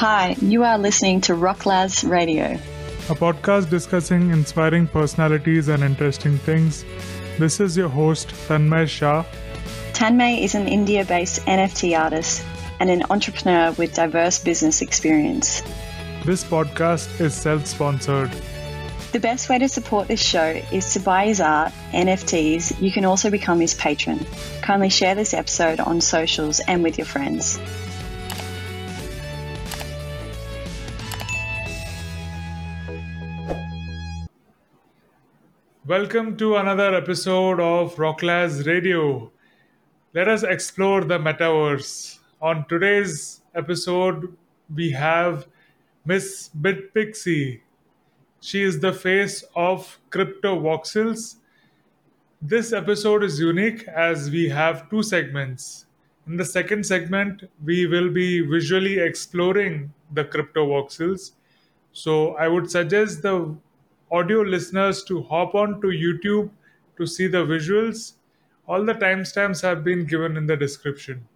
Hi, you are listening to Rocklaz Radio, a podcast discussing inspiring personalities and interesting things. This is your host, Tanmay Shah. Tanmay is an India based NFT artist and an entrepreneur with diverse business experience. This podcast is self sponsored. The best way to support this show is to buy his art, NFTs. You can also become his patron. Kindly share this episode on socials and with your friends. Welcome to another episode of Rocklaz Radio. Let us explore the metaverse. On today's episode, we have Miss Bitpixi. She is the face of Crypto Voxels. This episode is unique as we have two segments. In the second segment, we will be visually exploring the Crypto Voxels. So I would suggest the audio listeners to hop on to YouTube to see the visuals. All the timestamps have been given in the description.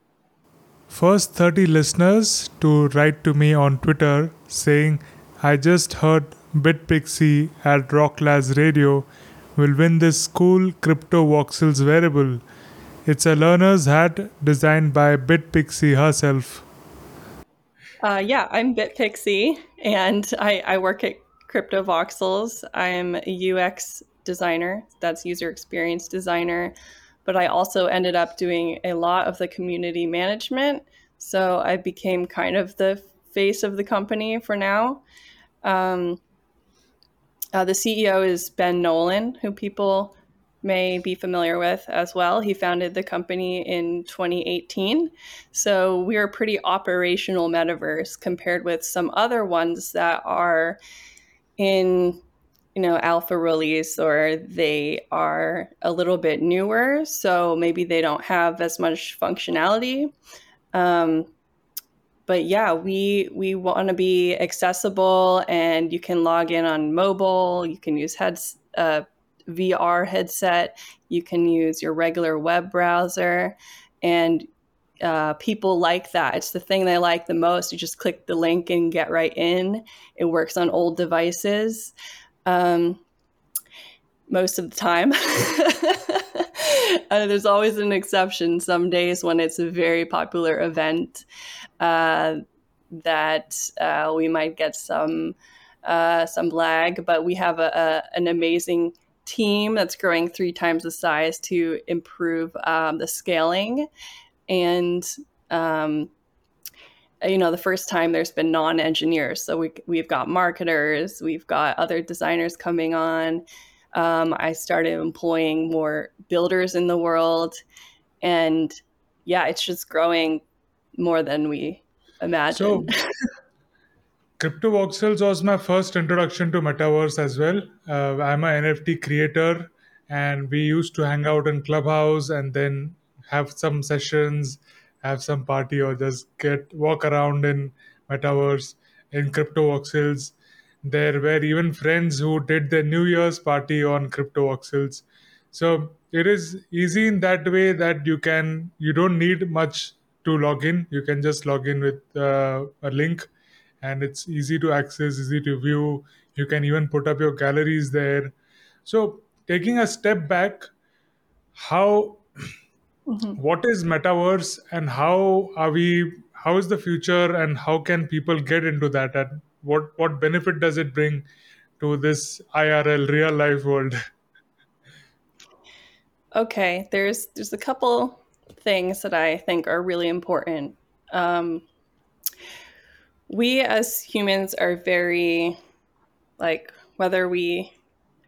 First 30 listeners to write to me on Twitter saying, I just heard Bitpixi at Rocklaz Radio will win this cool Crypto Voxels wearable. It's a learner's hat designed by Bitpixi herself. Uh, yeah, I'm Bitpixi, and I, I work at Crypto Voxels. I'm a UX designer, that's user experience designer, but I also ended up doing a lot of the community management. So I became kind of the face of the company for now. Um, uh, the CEO is Ben Nolan, who people may be familiar with as well. He founded the company in 2018. So we're a pretty operational metaverse compared with some other ones that are in you know alpha release or they are a little bit newer so maybe they don't have as much functionality. Um, but yeah we we want to be accessible and you can log in on mobile you can use heads uh, vr headset you can use your regular web browser and uh, people like that. It's the thing they like the most. You just click the link and get right in. It works on old devices um, most of the time. uh, there's always an exception some days when it's a very popular event uh, that uh, we might get some uh, some lag, but we have a, a, an amazing team that's growing three times the size to improve um, the scaling and um, you know the first time there's been non-engineers. So we, we've got marketers we've got other designers coming on. Um, i started employing more builders in the world. And yeah it's just growing more than we imagined. So crypto voxels was my first introduction to metaverse as well. Uh, i'm an nft creator and we used to hang out in clubhouse and then have some sessions, have some party, or just get walk around in metaverse in crypto voxels. There were even friends who did their New Year's party on crypto voxels. So it is easy in that way that you can you don't need much to log in. You can just log in with uh, a link, and it's easy to access, easy to view. You can even put up your galleries there. So taking a step back, how Mm-hmm. What is metaverse and how are we how is the future and how can people get into that and what what benefit does it bring to this IRL real life world? Okay, there's there's a couple things that I think are really important. Um, we as humans are very like whether we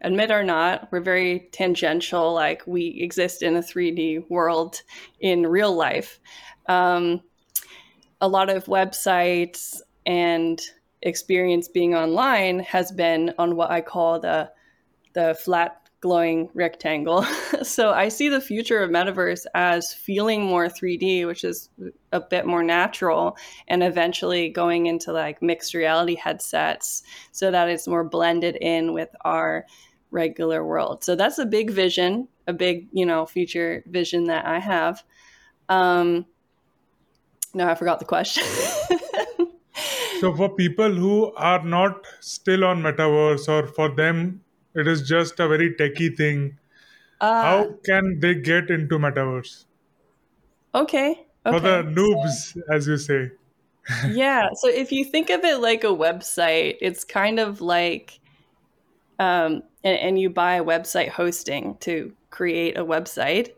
admit or not, we're very tangential. Like we exist in a 3D world in real life. Um, a lot of websites and experience being online has been on what I call the the flat glowing rectangle. so I see the future of metaverse as feeling more 3D, which is a bit more natural, and eventually going into like mixed reality headsets so that it's more blended in with our regular world. So that's a big vision, a big, you know, future vision that I have. Um, no, I forgot the question. so for people who are not still on metaverse or for them it is just a very techie thing Uh, how can they get into metaverse okay. for the Okay. noobs as you say yeah. So if you think of it like a website, it's kind of like, um, and, and you buy website hosting to create a website.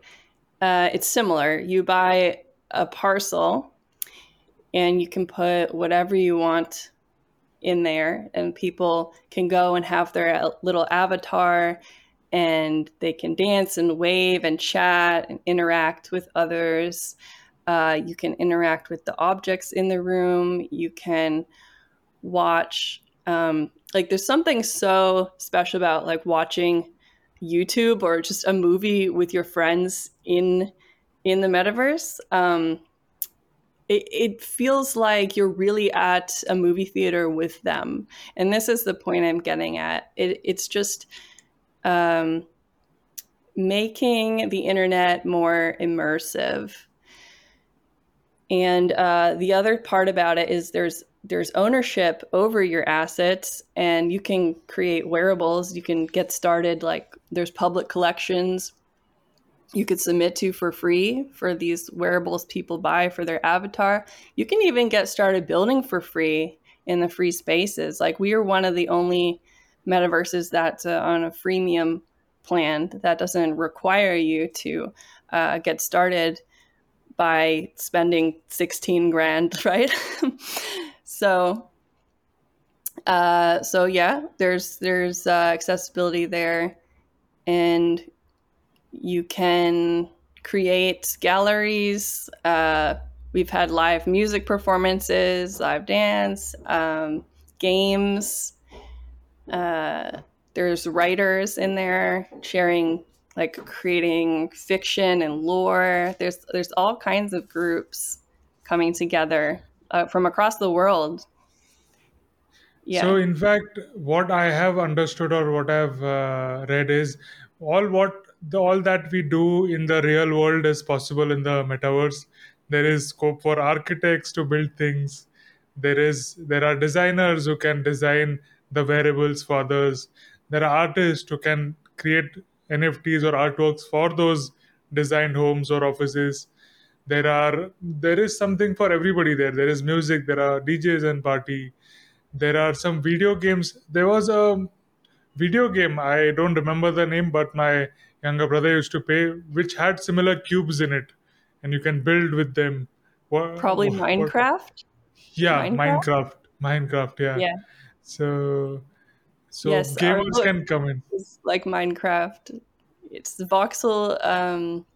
Uh, it's similar. You buy a parcel and you can put whatever you want in there, and people can go and have their little avatar and they can dance and wave and chat and interact with others. Uh, you can interact with the objects in the room. You can watch, um, like, there's something so special about like watching YouTube or just a movie with your friends in in the metaverse. Um, it, it feels like you're really at a movie theater with them, and this is the point I'm getting at. It, it's just um, making the internet more immersive. And uh, the other part about it is there's there's ownership over your assets, and you can create wearables. You can get started like there's public collections you could submit to for free for these wearables people buy for their avatar. You can even get started building for free in the free spaces. Like we are one of the only metaverses that's uh, on a freemium plan that doesn't require you to uh, get started by spending 16 grand, right? so uh, so yeah, there's there's uh, accessibility there, and you can create galleries. Uh, we've had live music performances, live dance, um, games. Uh, there's writers in there sharing, like creating fiction and lore. There's there's all kinds of groups coming together uh, from across the world. Yeah. So, in fact, what I have understood or what I've uh, read is all what the, all that we do in the real world is possible in the metaverse. There is scope for architects to build things. There is there are designers who can design the wearables for others. There are artists who can create NFTs or artworks for those designed homes or offices. There are there is something for everybody there. There is music. There are DJs and party there are some video games there was a video game i don't remember the name but my younger brother used to play which had similar cubes in it and you can build with them What- Probably what- Minecraft. yeah Minecraft? minecraft minecraft yeah, Yeah. so so Yes, gamers can come in like Minecraft. It's voxel. Um,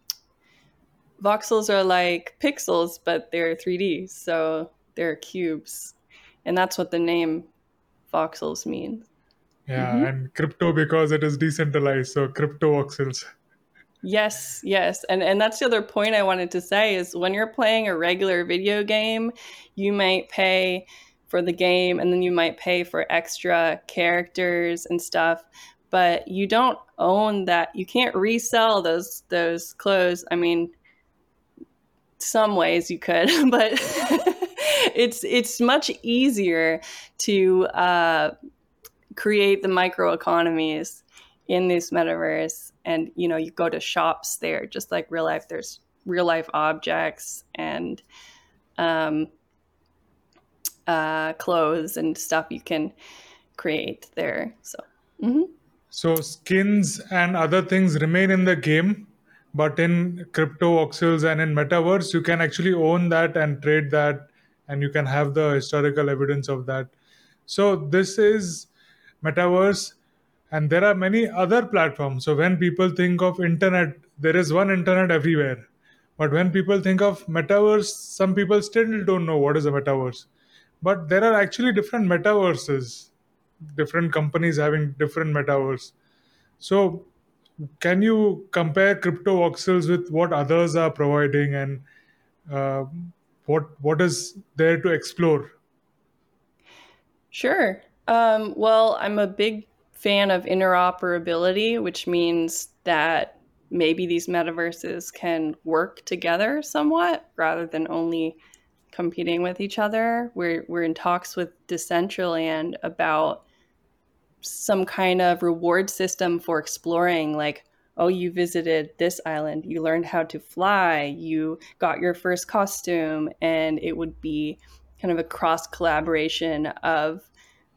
voxels are like pixels, but they're 3D, so they're cubes, and that's what the name voxels means. Yeah Mhm. and crypto because it is decentralized so crypto voxels Yes, yes, and and that's the other point I wanted to say is when you're playing a regular video game, you might pay for the game, and then you might pay for extra characters and stuff, but you don't own that. You can't resell those those clothes. I mean, some ways you could, but it's it's much easier to uh, create the microeconomies in this metaverse and you know you go to shops there just like real life there's real life objects and um, uh, clothes and stuff you can create there so mhm. So skins and other things remain in the game, but in crypto voxels and in metaverse, you can actually own that and trade that, and you can have the historical evidence of that. So this is metaverse, and there are many other platforms. So when people think of internet, there is one internet everywhere. But when people think of metaverse, some people still don't know what is a metaverse. But there are actually different metaverses different companies having different metaverse. So, can you compare crypto voxels with what others are providing and uh, what what is there to explore? sure um, well i'm a big fan of interoperability which means that maybe these metaverses can work together somewhat rather than only competing with each other. We're we're in talks with Decentraland about some kind of reward system for exploring like oh you visited this island you learned how to fly you got your first costume and it would be kind of a cross collaboration of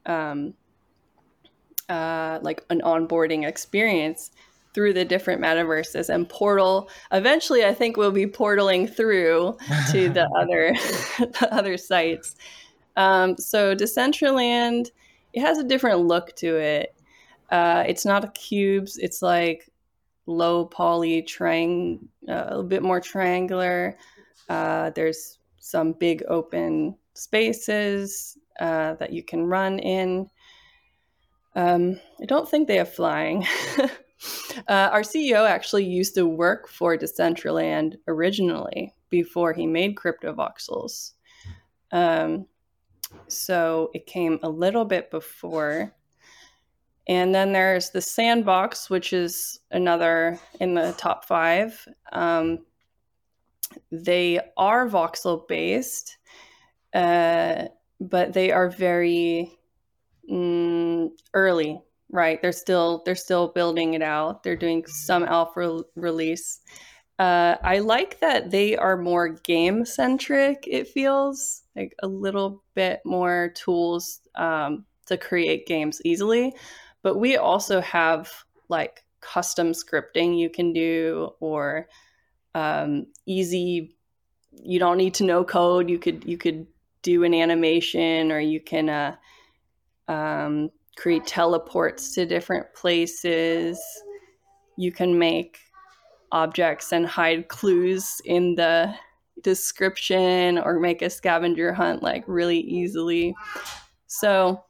um, uh, like an onboarding experience through the different metaverses and portal eventually i think we'll be portaling through to the other the other sites. Um, so decentraland it has a different look to it. Uh, it's not a cubes it's like low poly triang uh, a bit more triangular. Uh, there's some big open spaces uh, that you can run in um, i don't think they have flying Uh, our CEO actually used to work for Decentraland originally before he made CryptoVoxels. Um, so it came a little bit before. And then there's the Sandbox, which is another in the top five. Um, they are voxel based, uh, but they are very mm, early right? They're still they're still building it out. They're doing some alpha release. Uh, i like that they are more game centric it feels like a little bit more tools um, to create games easily. But we also have like custom scripting you can do or um, easy you don't need to know code. You could you could do an animation or you can uh, um, create teleports to different places. You can make objects and hide clues in the description or make a scavenger hunt like really easily. So,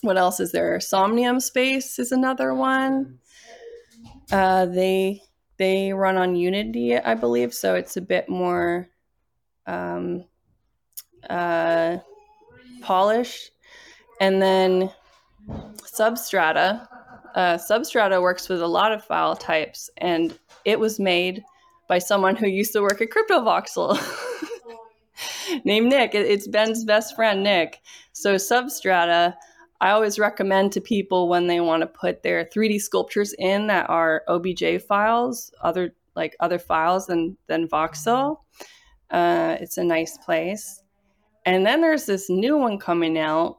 what else is there? Somnium Space is another one. Uh, they they run on Unity, I believe, so it's a bit more um, uh, polished. And then Substrata. Uh, Substrata works with a lot of file types, and it was made by someone who used to work at CryptoVoxel. named Nick. It's Ben's best friend, Nick. So, Substrata, I always recommend to people when they want to put their 3D sculptures in that are OBJ files, other like other files than than Voxel. Uh, it's a nice place. And then there's this new one coming out.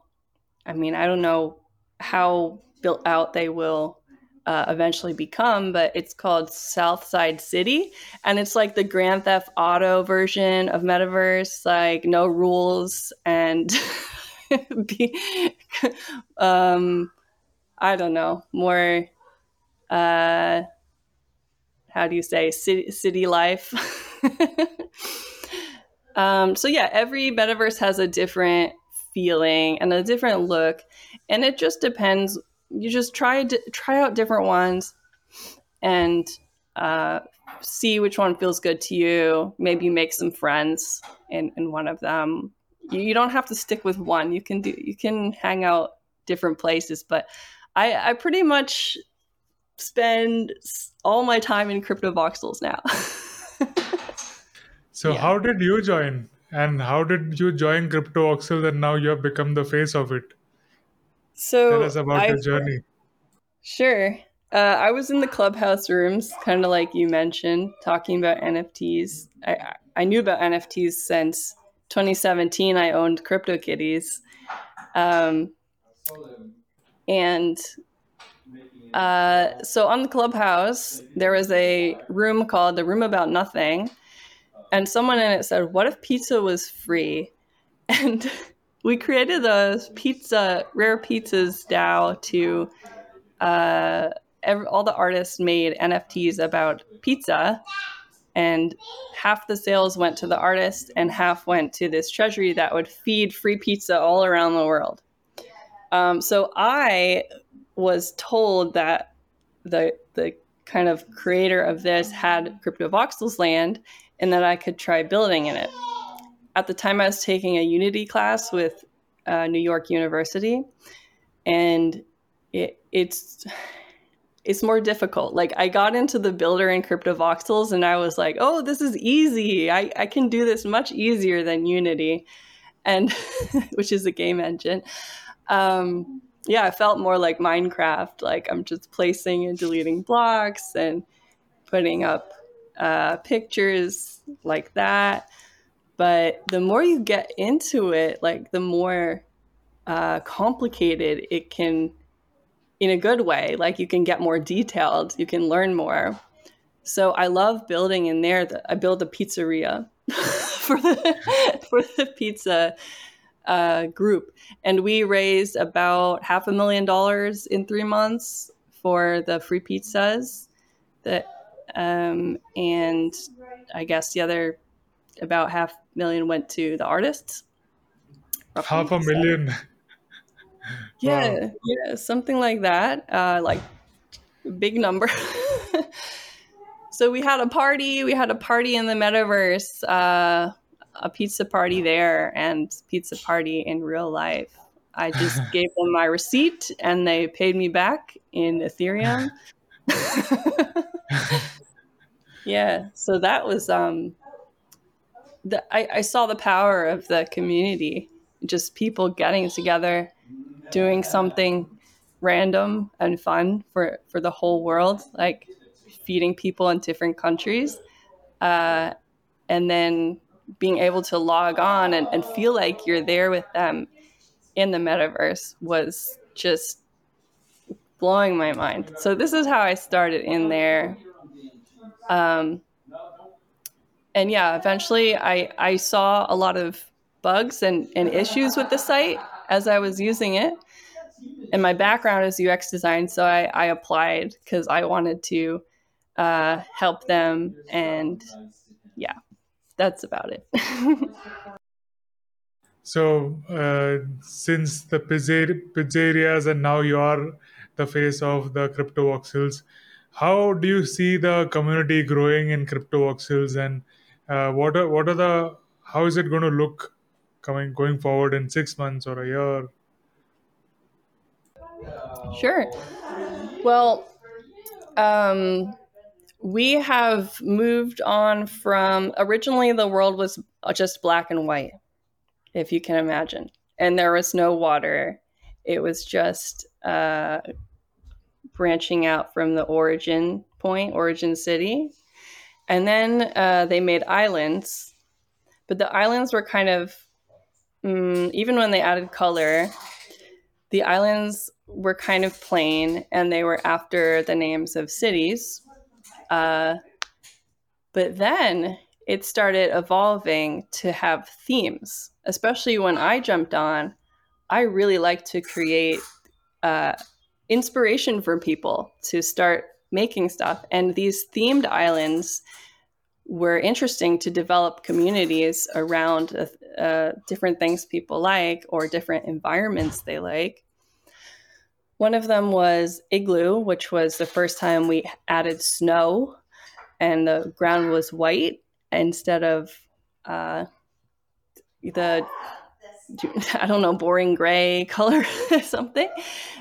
I mean, I don't know how built out they will uh, eventually become, but it's called Southside City, and it's like the Grand Theft Auto version of Metaverse, like no rules and be, um, I don't know, more. Uh, how do you say city city life? um, so yeah, every metaverse has a different feeling and a different look and it just depends. You just try try out different ones and uh, see which one feels good to you. Maybe make some friends in, in one of them. You, you don't have to stick with one. You can do you can hang out different places but i i pretty much spend all my time in crypto voxels now so yeah. how did you join and how did you join Crypto CryptoVoxels and now you have become the face of it? So tell us about I, your journey. Sure. Uh, I was in the clubhouse rooms, kind of like you mentioned, talking about NFTs. I I knew about NFTs since 2017. I owned CryptoKitties, um, and uh, so on the clubhouse there was a room called the Room About Nothing, and someone in it said, "What if pizza was free?" And we created a pizza rare pizzas DAO to uh, all the artists made NFTs about pizza, and half the sales went to the artist and half went to this treasury that would feed free pizza all around the world. Um, so I was told that the the kind of creator of this had CryptoVoxels land and that I could try building in it. At the time, I was taking a Unity class with uh, New York University, and it, it's it's more difficult. Like I got into the builder in CryptoVoxels and I was like, oh, this is easy. I, I can do this much easier than Unity, and which is a game engine. Um, yeah, it felt more like Minecraft. Like I'm just placing and deleting blocks and putting up uh, pictures like that. But the more you get into it, like the more uh, complicated it can, in a good way. Like you can get more detailed, you can learn more. So I love building in there. The, I build a pizzeria for the for the pizza uh, group, and we raised about half a million dollars in three months for the free pizzas. That um, and I guess the other about half million went to the artists. Half a million. yeah, wow. yeah, something like that. Uh, like a big number. so we had a party. We had a party in the metaverse. Uh, a pizza party there and pizza party in real life. I just gave them my receipt and they paid me back in Ethereum. Yeah, so that was um the, I, I saw the power of the community, just people getting together, doing something random and fun for, for the whole world, like feeding people in different countries. Uh, and then being able to log on and, and feel like you're there with them in the metaverse was just blowing my mind. So this is how I started in there. Um, and yeah, eventually I, I saw a lot of bugs and, and issues with the site as I was using it. And my background is UX design, so I, I applied because I wanted to uh, help them. And yeah, that's about it. so, uh, since the pizzerias and now you are the face of the crypto CryptoVoxels, how do you see the community growing in CryptoVoxels and uh, what are what are the how is it going to look coming going forward in six months or a year? Sure. Well, um, we have moved on from originally the world was just black and white, if you can imagine, and there was no water. It was just uh, branching out from the origin point, origin city. And then uh, they made islands, but the islands were kind of, mm, even when they added color, the islands were kind of plain and they were after the names of cities. Uh, but then it started evolving to have themes, especially when I jumped on. I really like to create uh, inspiration for people to start making stuff. And these themed islands were interesting to develop communities around uh, uh, different things people like or different environments they like. One of them was Igloo, which was the first time we added snow and the ground was white instead of uh, the I don't know, boring gray color or something.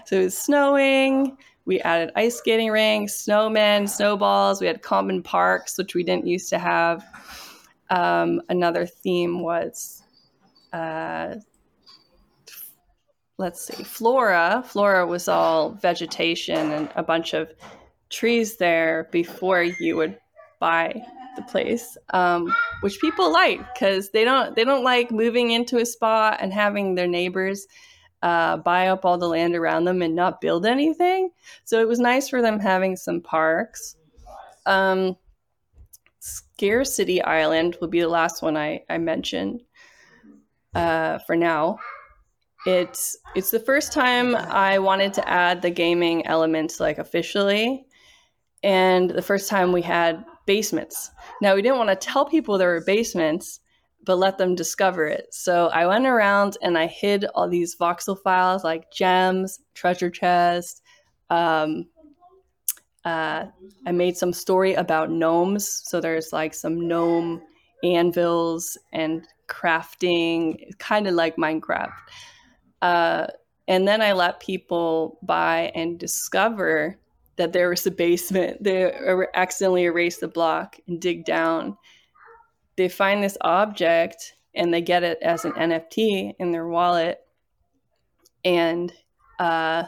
So it was snowing. We added ice skating rinks, snowmen, snowballs. We had common parks, which we didn't used to have. Um, another theme was, uh, let's see, flora. Flora was all vegetation and a bunch of trees there before you would buy the place, um, which people like because they don't they don't like moving into a spot and having their neighbors uh, buy up all the land around them and not build anything. So it was nice for them having some parks. Um, Scarcity Island will be the last one I, I mentioned uh, for now. It's it's the first time I wanted to add the gaming elements like officially, and the first time we had basements. Now, we didn't want to tell people there were basements, but let them discover it. So I went around and I hid all these voxel files like gems, treasure chest. Um, uh, I made some story about gnomes. So there's like some gnome anvils and crafting, kind of like Minecraft. Uh, and then I let people buy and discover that there was a basement. They accidentally erase the block and dig down. They find this object and they get it as an NFT in their wallet, and uh,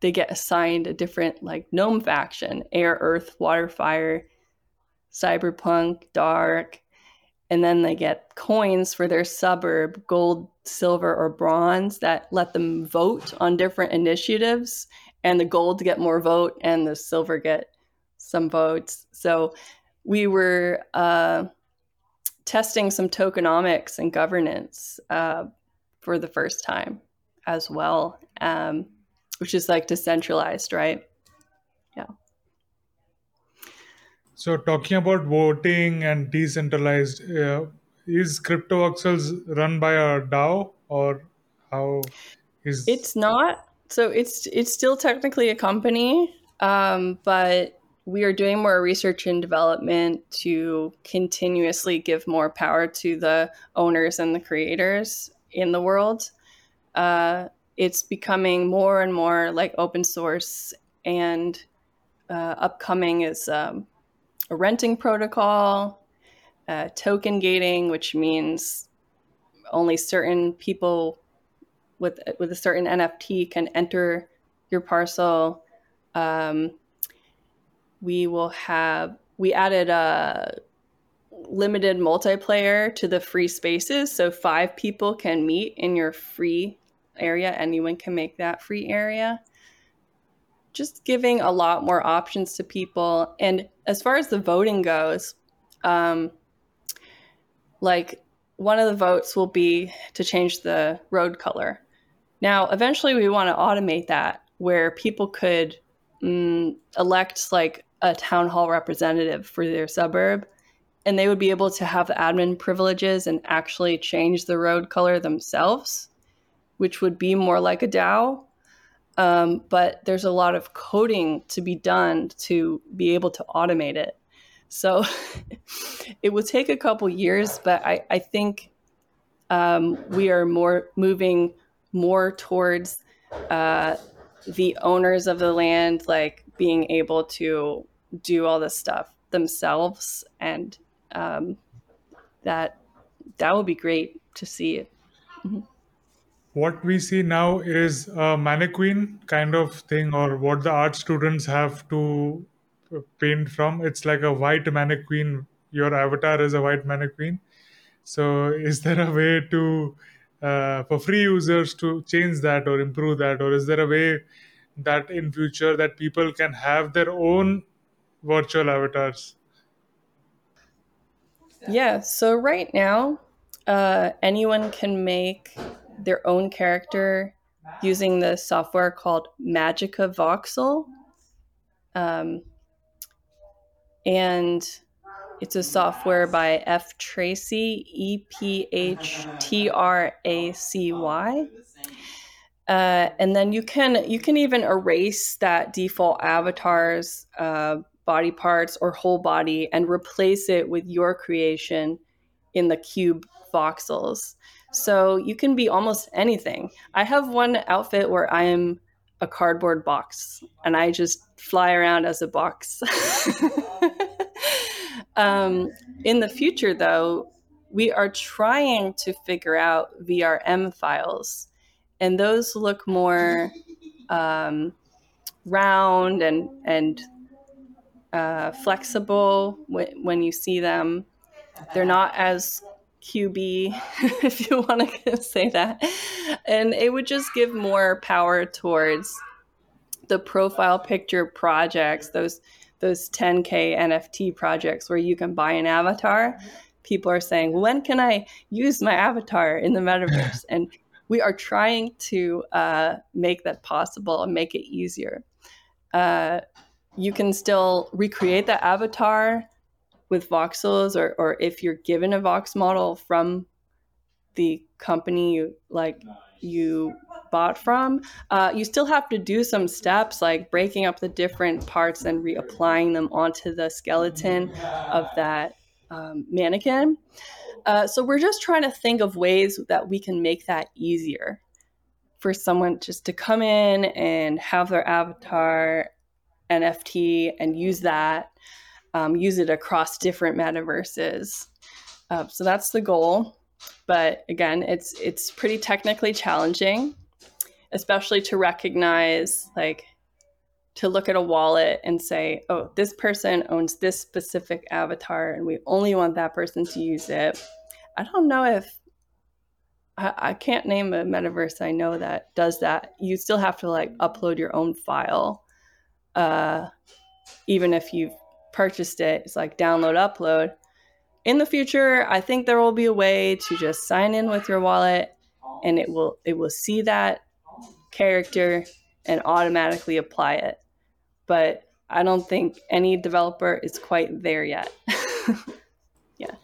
they get assigned a different like gnome faction: air, earth, water, fire, cyberpunk, dark, and then they get coins for their suburb gold silver or bronze that let them vote on different initiatives and the gold get more vote and the silver get some votes so we were uh, testing some tokenomics and governance uh, for the first time as well um, which is like decentralized right yeah so, talking about voting and decentralized, uh, is CryptoVoxels run by a DAO or how is It's not. So it's it's still technically a company, um, but we are doing more research and development to continuously give more power to the owners and the creators in the world. Uh, it's becoming more and more like open source, and uh, upcoming is um, a renting protocol, uh, token gating, which means only certain people with with a certain NFT can enter your parcel. Um, we will have we added a limited multiplayer to the free spaces, so five people can meet in your free area. Anyone can make that free area just giving a lot more options to people. And as far as the voting goes, um, like one of the votes will be to change the road color. Now, eventually, we want to automate that where people could mm, elect like a town hall representative for their suburb, and they would be able to have admin privileges and actually change the road color themselves, which would be more like a DAO. Um, but there's a lot of coding to be done to be able to automate it. So it will take a couple years, but I, I think um, we are more moving more towards uh, the owners of the land, like being able to do all this stuff themselves, and um, that that would be great to see. Mm-hmm. What we see now is a mannequin kind of thing or what the art students have to paint from. It's like a white mannequin. Your avatar is a white mannequin. So is there a way to uh, for free users to change that or improve that or is there a way that in future that people can have their own virtual avatars yeah so right now uh, anyone can make their own character using the software called Magica Voxel. Um, and it's a software by F. Tracy, E P H T R A C Y. Uh, and then you can you can even erase that default avatar's uh, body parts or whole body and replace it with your creation in the cube voxels. So you can be almost anything. I have one outfit where I am a cardboard box and I just fly around as a box. um, in the future, though, we are trying to figure out VRM files, and those look more um, round and and uh, flexible when, when you see them. They're not as QB, if you want to say that. And it would just give more power towards the profile picture projects, those those 10k NFT projects where you can buy an avatar. People are saying, when can I use my avatar in the metaverse? and we are trying to uh, make that possible and make it easier. Uh, you can still recreate the avatar with voxels or, or if you're given a vox model from the company you like you bought from uh, you still have to do some steps like breaking up the different parts and reapplying them onto the skeleton of that um, mannequin uh, so we're just trying to think of ways that we can make that easier for someone just to come in and have their avatar NFT and use that, um, use it across different metaverses. Uh, so that's the goal. But again, it's it's pretty technically challenging, especially to recognize like to look at a wallet and say, oh, this person owns this specific avatar and we only want that person to use it. I don't know if I, I can't name a metaverse I know that does that. You still have to like upload your own file. Uh, even if you've purchased it, it's like download, upload. In the future, I think there will be a way to just sign in with your wallet and it will it will see that character and automatically apply it. But I don't think any developer is quite there yet. Yeah.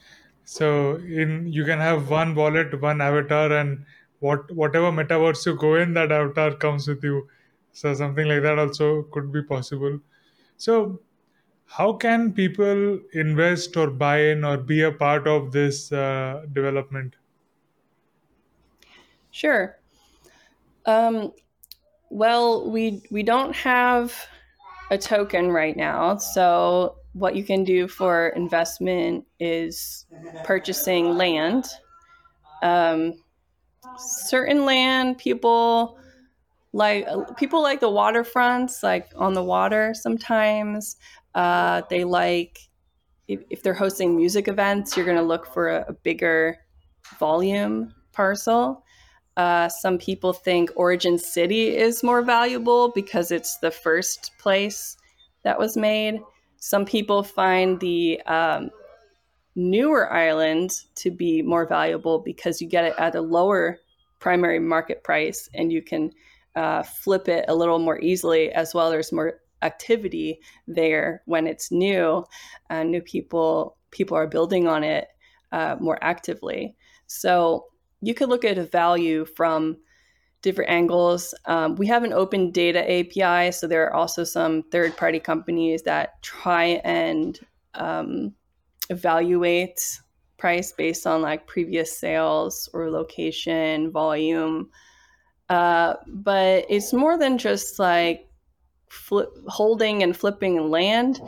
So in you can have one wallet, one avatar, and what whatever metaverse you go in, that avatar comes with you. So something like that also could be possible. So how can people invest or buy in or be a part of this uh, development? Sure. Um, well, we we don't have a token right now, so what you can do for investment is purchasing land. Um, certain land, people like people like the waterfronts, like on the water. Sometimes uh, they like if, if, they're hosting music events, you're going to look for a, a, bigger volume parcel. Uh, some people think Origin City is more valuable because it's the first place that was made. Some people find the um, newer island to be more valuable because you get it at a lower primary market price and you can uh, flip it a little more easily as well. There's more activity there when it's new and new people people are building on it uh, more actively. So you could look at a value from different angles. Um, we have an open data API, so there are also some third party companies that try and um, evaluate price based on like previous sales or location, volume. Uh, but it's more than just like flip, holding and flipping land.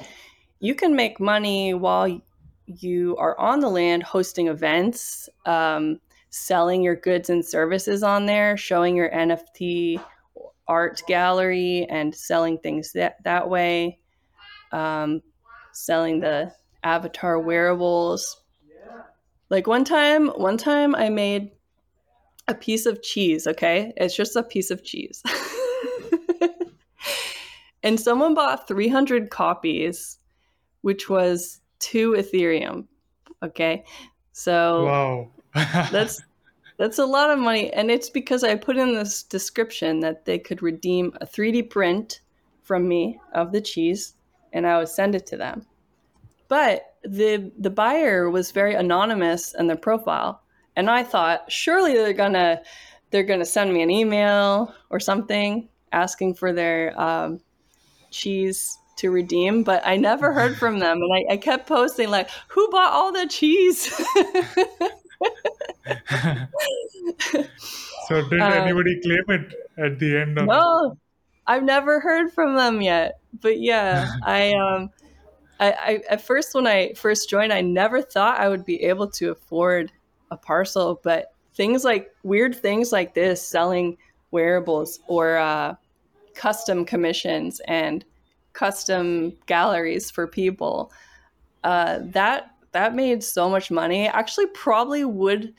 You can make money while you are on the land hosting events. Um, selling your goods and services on there, showing your NFT art gallery and selling things that, that way, um, selling the avatar wearables. Like one time, one time I made a piece of cheese, okay? It's just a piece of cheese. and someone bought 300 copies, which was two Ethereum, okay? So wow that's that's a lot of money, and it's because I put in this description that they could redeem a 3D print from me of the cheese, and I would send it to them. But the the buyer was very anonymous in their profile, and I thought surely they're gonna they're gonna send me an email or something asking for their um, cheese to redeem, but I never heard from them. And I, I kept posting like, who bought all the cheese? so did um, anybody claim it at the end of No. I've never heard from them yet. But yeah, I um I, I at first when I first joined I never thought I would be able to afford a parcel, but things like weird things like this selling wearables or uh, custom commissions and custom galleries for people uh, that that made so much money actually probably would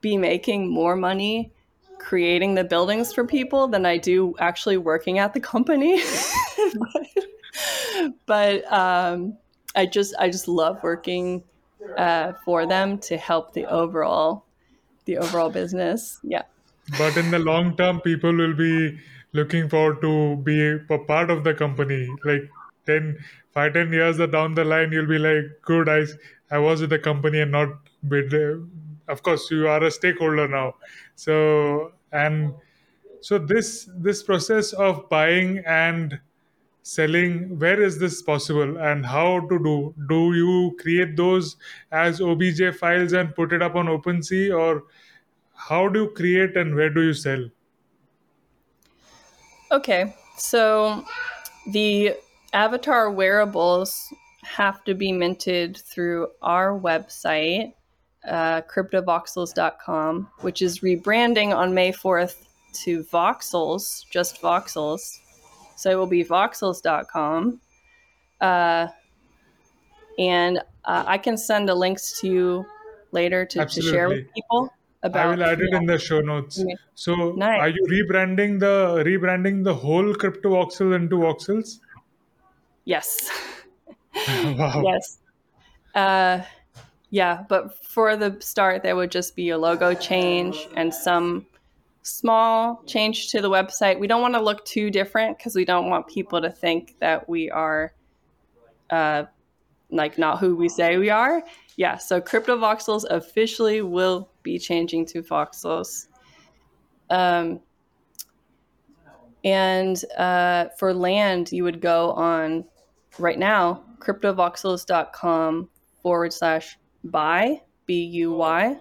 be making more money creating the buildings for people than I do actually working at the company. but, but um, I just I just love working uh, for them to help the overall the overall business. Yeah. But in the long term, people will be looking forward to be a part of the company. Like 10, 5, 10 years down the line, you'll be like, good, I, I was with the company and not with of course you are a stakeholder now. So and so this this process of buying and selling where is this possible and how to do? Do you create those as obj files and put it up on OpenSea or how do you create and where do you sell okay so the avatar wearables have to be minted through our website, uh, cryptovoxels.com, which is rebranding on May 4th to Voxels, just Voxels. So it will be voxels.com. Uh, and uh, I can send the links to you later to, to share with people. About, I will add it yeah. in the show notes. So, nice. are you rebranding the rebranding the whole cryptovoxel into voxels? Yes. wow. Yes. Uh, yeah, but for the start, there would just be a logo change and some small change to the website. We don't want to look too different because we don't want people to think that we are uh, like not who we say we are. Yeah, so Cryptovoxels officially will be changing to Voxels. Um, and uh, for land, you would go on right now, cryptovoxels.com forward slash buy, B U Y.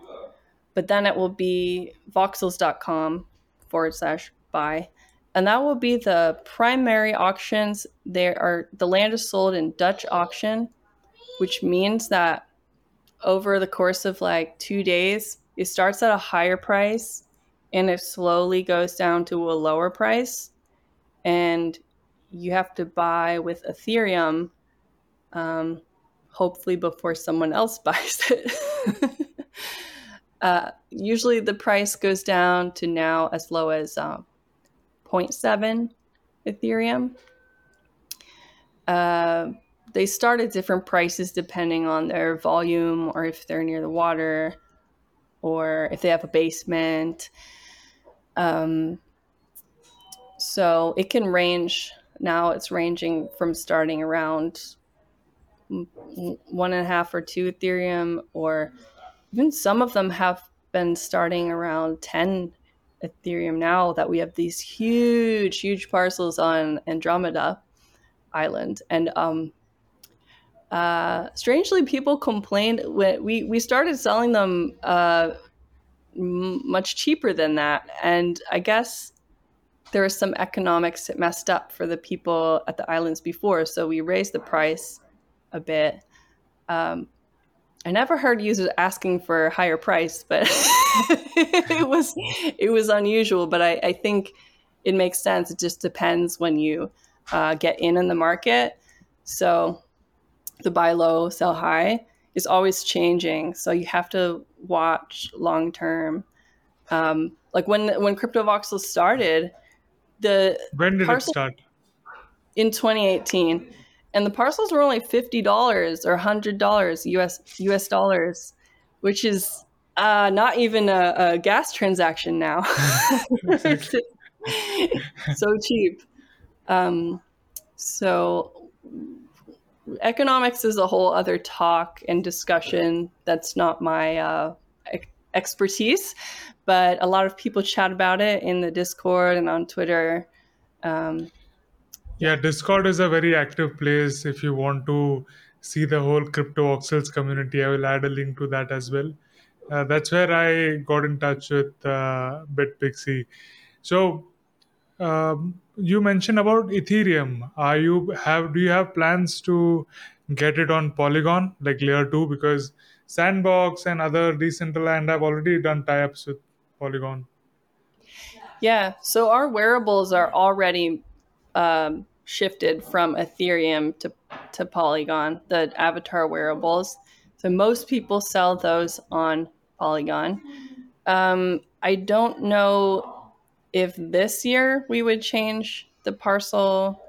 But then it will be voxels.com forward slash buy. And that will be the primary auctions. There are the land is sold in Dutch auction, which means that over the course of like two days, it starts at a higher price and it slowly goes down to a lower price. And you have to buy with Ethereum, um, hopefully before someone else buys it. uh, usually the price goes down to now as low as uh, 0.7 Ethereum. Uh, they start at different prices depending on their volume or if they're near the water or if they have a basement. Um, so it can range now it's ranging from starting around one and a half or two Ethereum, or even some of them have been starting around 10 Ethereum now that we have these huge, huge parcels on Andromeda Island. And um, uh, strangely, people complained when we, we started selling them uh, m- much cheaper than that. And I guess there was some economics that messed up for the people at the islands before, so we raised the price a bit. Um, I never heard users asking for a higher price, but it was it was unusual. But I, I, think it makes sense. It just depends when you uh, get in in the market. So the buy low, sell high is always changing. So you have to watch long term. Um, like when when Cryptovoxels started, the when did it start? In 2018, and the parcels were only fifty dollars or hundred dollars US US dollars, which is uh, not even a, a, gas transaction now. so cheap. Um, so economics is a whole other talk and discussion. That's not my uh, expertise, but a lot of people chat about it in the Discord and on Twitter. Um, yeah, Discord is a very active place. If you want to see the whole Cryptovoxels community, I will add a link to that as well. Uh, that's where I got in touch with uh, Bitpixi. So um, you mentioned about Ethereum. Are you have do you have plans to get it on Polygon like layer two because Sandbox and other Decentraland have already done tie-ups with Polygon. Yeah, so our wearables are already um, shifted from Ethereum to to Polygon, the avatar wearables. So most people sell those on Polygon. Um, I don't know if this year we would change the parcel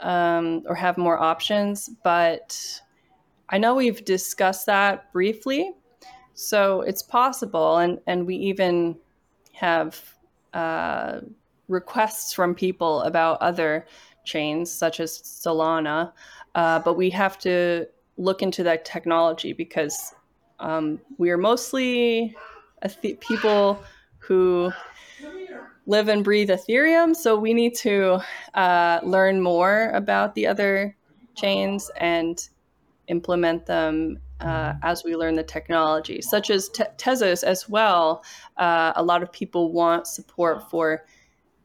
um, or have more options, but I know we've discussed that briefly, so it's possible, and and we even have uh, requests from people about other chains such as Solana, uh, but we have to look into that technology because um, we are mostly th- people who live and breathe Ethereum, so we need to uh, learn more about the other chains and implement them uh, as we learn the technology, such as te- Tezos as well. Uh, a lot of people want support for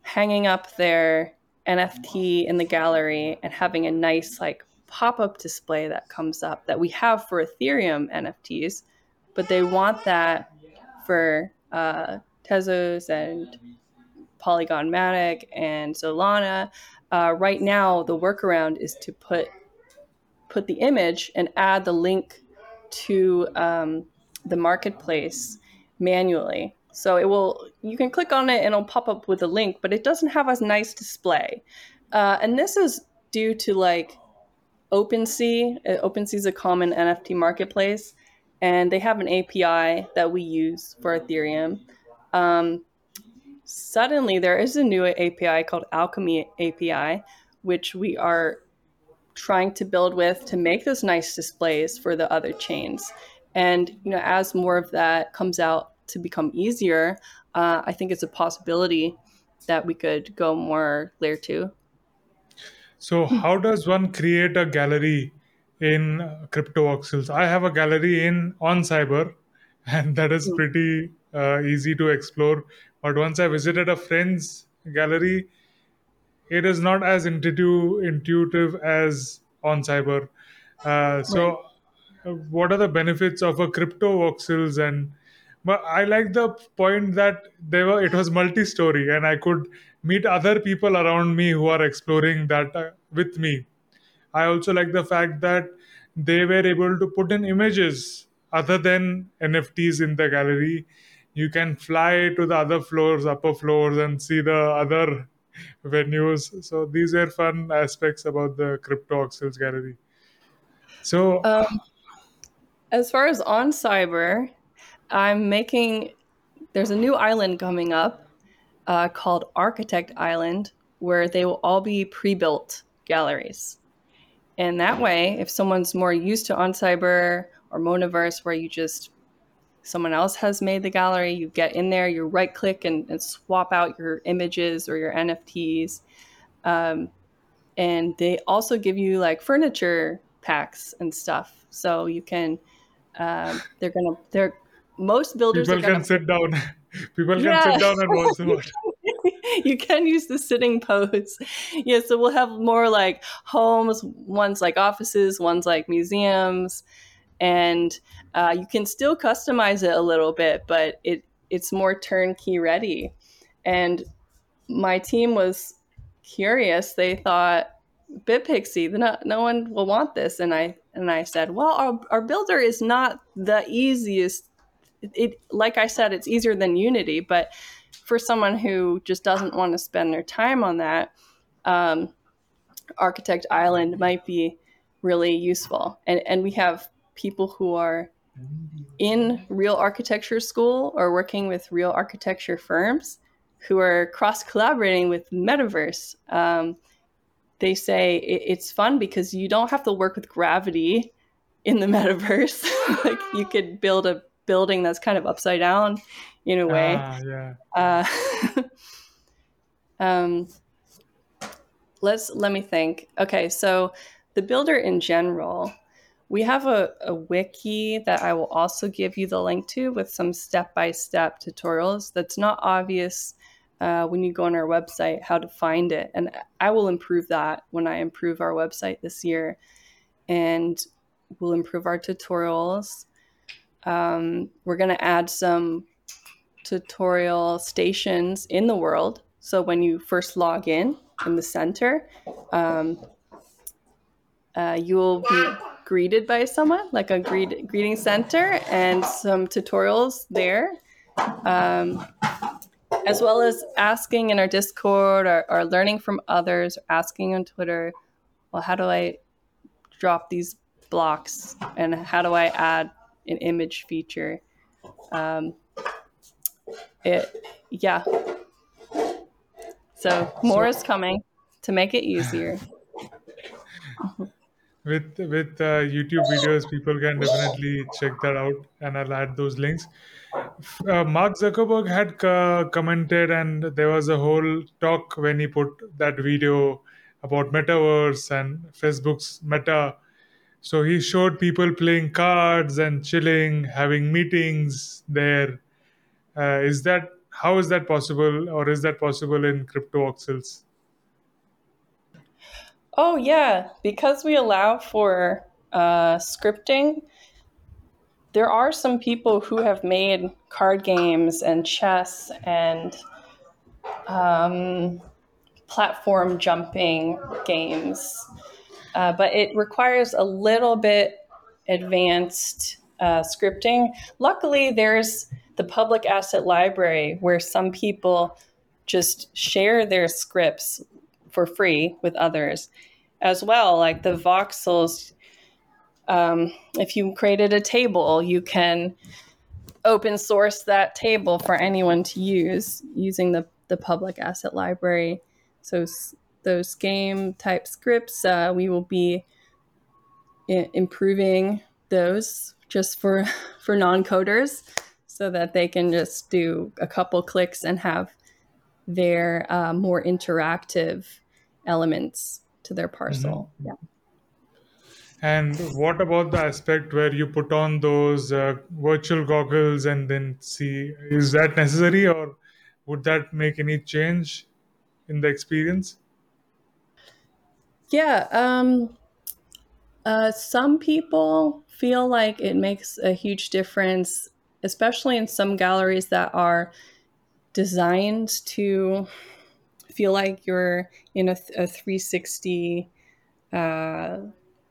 hanging up their NFT in the gallery and having a nice like pop-up display that comes up that we have for Ethereum NFTs, but they want that for uh, Tezos and Polygon Matic and Solana. Uh, right now, the workaround is to put put the image and add the link to um, the marketplace manually. So it will you can click on it and it'll pop up with a link, but it doesn't have a nice display. Uh, and this is due to like OpenSea. Uh, OpenSea is a common NFT marketplace, and they have an API that we use for Ethereum. Um, suddenly, there is a new API called Alchemy API, which we are trying to build with to make those nice displays for the other chains. And you know, as more of that comes out to become easier, uh, I think it's a possibility that we could go more layer two. So, how does one create a gallery in Cryptovoxels? I have a gallery in OnCyber, and that is hmm. pretty uh, easy to explore. But once I visited a friend's gallery, it is not as intuitive, intuitive as OnCyber. Uh, so. Uh, what are the benefits of a Cryptovoxels and but I like the point that they were it was multi-story and I could meet other people around me who are exploring that uh, with me. I also like the fact that they were able to put in images other than NFTs in the gallery. You can fly to the other floors, upper floors, and see the other venues. So these are fun aspects about the Cryptovoxels gallery. So, um, as far as OnCyber, I'm making. There's a new island coming up uh, called Architect Island, where they will all be pre-built galleries. And that way, if someone's more used to OnCyber or Monaverse, where you just someone else has made the gallery, you get in there, you right click and, and swap out your images or your NFTs. Um, and they also give you like furniture packs and stuff, so you can. Um, they're gonna they're most builders people can gonna, sit down people can yeah. sit down and watch the you can use the sitting pose yeah so we'll have more like homes ones like offices ones like museums and uh, you can still customize it a little bit but it it's more turnkey ready. And my team was curious. They thought Bitpixi no, no one will want this. And i and i said well our, our builder is not the easiest it, it like I said, it's easier than Unity, but for someone who just doesn't want to spend their time on that, um, Architect Island might be really useful. And and we have people who are in real architecture school or working with real architecture firms who are cross collaborating with Metaverse. Um, they say it, it's fun because you don't have to work with gravity in the metaverse. like you could build a building that's kind of upside down in a way. Ah, yeah. Uh, um, let's let me think. Okay, so the builder in general, we have a, a wiki that I will also give you the link to with some step by step tutorials. That's not obvious uh, when you go on our website how to find it, and I will improve that when I improve our website this year, and we'll improve our tutorials. Um, we're going to add some tutorial stations in the world. So when you first log in in the center, um, uh, you will be greeted by someone, like a greet- greeting center, and some tutorials there, um, as well as asking in our Discord or, or learning from others, or asking on Twitter, well, how do I drop these blocks and how do I add an image feature. Um, it, yeah. So more so, is coming to make it easier. with with uh, YouTube videos, people can definitely check that out, and I'll add those links. Uh, Mark Zuckerberg had commented, and there was a whole talk when he put that video about metaverse and Facebook's Meta so he showed people playing cards and chilling, having meetings there. Uh, is that how is that possible, or is that possible in Cryptovoxels? Oh, yeah. Because we allow for uh, scripting, there are some people who have made card games and chess and um, platform jumping games, uh, but it requires a little bit advanced uh, scripting. Luckily, there's the public asset library where some people just share their scripts for free with others as well. Like the voxels, um, if you created a table, you can open source that table for anyone to use using the, the public asset library. So those game type scripts, uh, we will be I- improving those just for for non-coders so that they can just do a couple clicks and have their uh, more interactive elements to their parcel. Mm-hmm. Yeah. And what about the aspect where you put on those uh, virtual goggles and then see? Is that necessary, or would that make any change in the experience? Yeah. Um, uh, some people feel like it makes a huge difference, especially in some galleries that are designed to feel like you're in a, a 360 uh,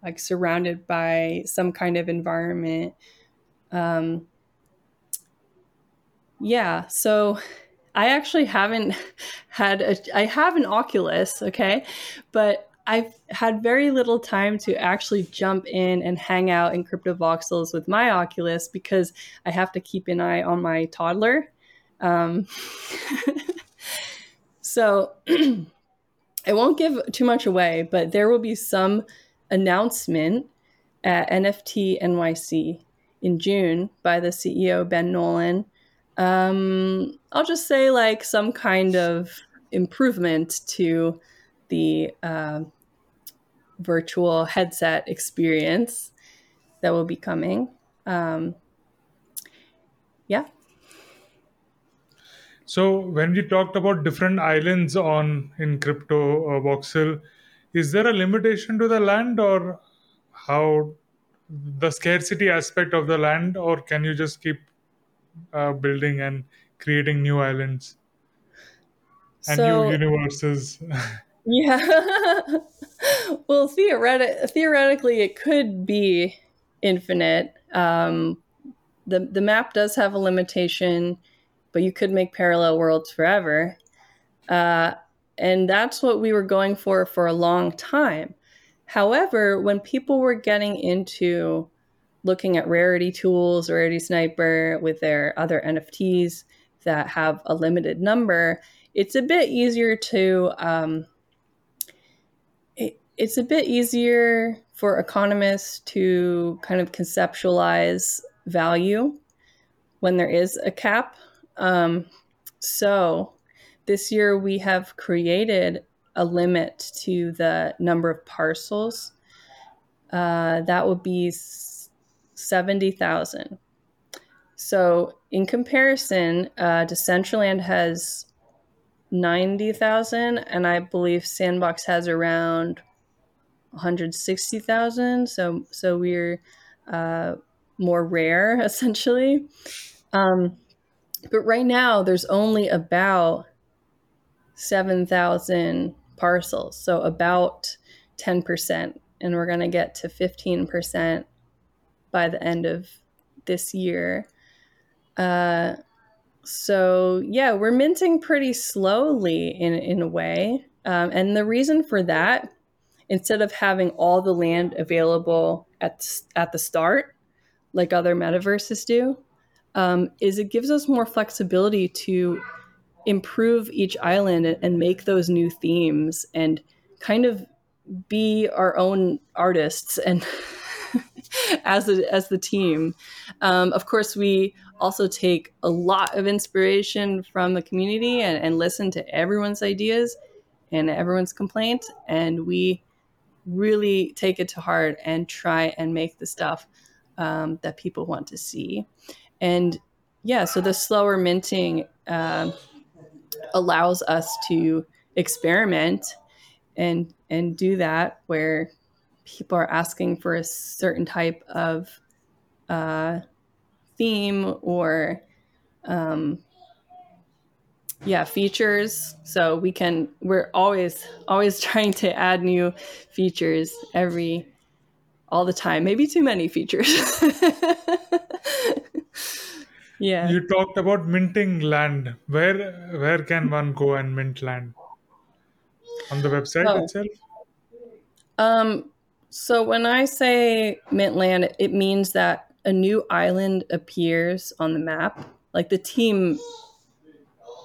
like surrounded by some kind of environment. Um, yeah so i actually haven't had a i have an oculus okay? But i've had very little time to actually jump in and hang out in cryptovoxels with my oculus because i have to keep an eye on my toddler. Um, so I won't give too much away, but there will be some announcement at NFT NYC in June by the CEO Ben Nolan. Um, I'll just say like some kind of improvement to the uh, virtual headset experience that will be coming. Um, yeah. So when we talked about different islands on in crypto uh, voxel, is there a limitation to the land or how the scarcity aspect of the land, or can you just keep uh, building and creating new islands and so, new universes? yeah. well, theoretic- theoretically, it could be infinite. Um, the the map does have a limitation but you could make parallel worlds forever. Uh, and that's what we were going for for a long time. However, when people were getting into looking at rarity tools, Rarity Sniper with their other NFTs that have a limited number, it's a bit easier to um, it, it's a bit easier for economists to kind of conceptualize value when there is a cap um, so this year we have created a limit to the number of parcels. Uh, that would be 70,000. So in comparison, uh, Decentraland has 90,000, and I believe Sandbox has around 160,000. So, so we're uh, more rare essentially. Um, but right now, there's only about 7,000 parcels. So about 10%. And we're going to get to 15% by the end of this year. Uh, so, yeah, we're minting pretty slowly in, in a way. Um, and the reason for that, instead of having all the land available at, at the start, like other metaverses do, um, is it gives us more flexibility to improve each island and make those new themes and kind of be our own artists and as a, as the team. Um, of course, we also take a lot of inspiration from the community and, and listen to everyone's ideas and everyone's complaints, and we really take it to heart and try and make the stuff um, that people want to see. And yeah, so the slower minting uh, allows us to experiment and and do that where people are asking for a certain type of uh, theme or um, yeah features. So we can we're always always trying to add new features every all the time. Maybe too many features yeah You talked about minting land. Where where can one go and mint land? On the website Oh. itself? Um, so when I say mint land, it means that a new island appears on the map. Like the team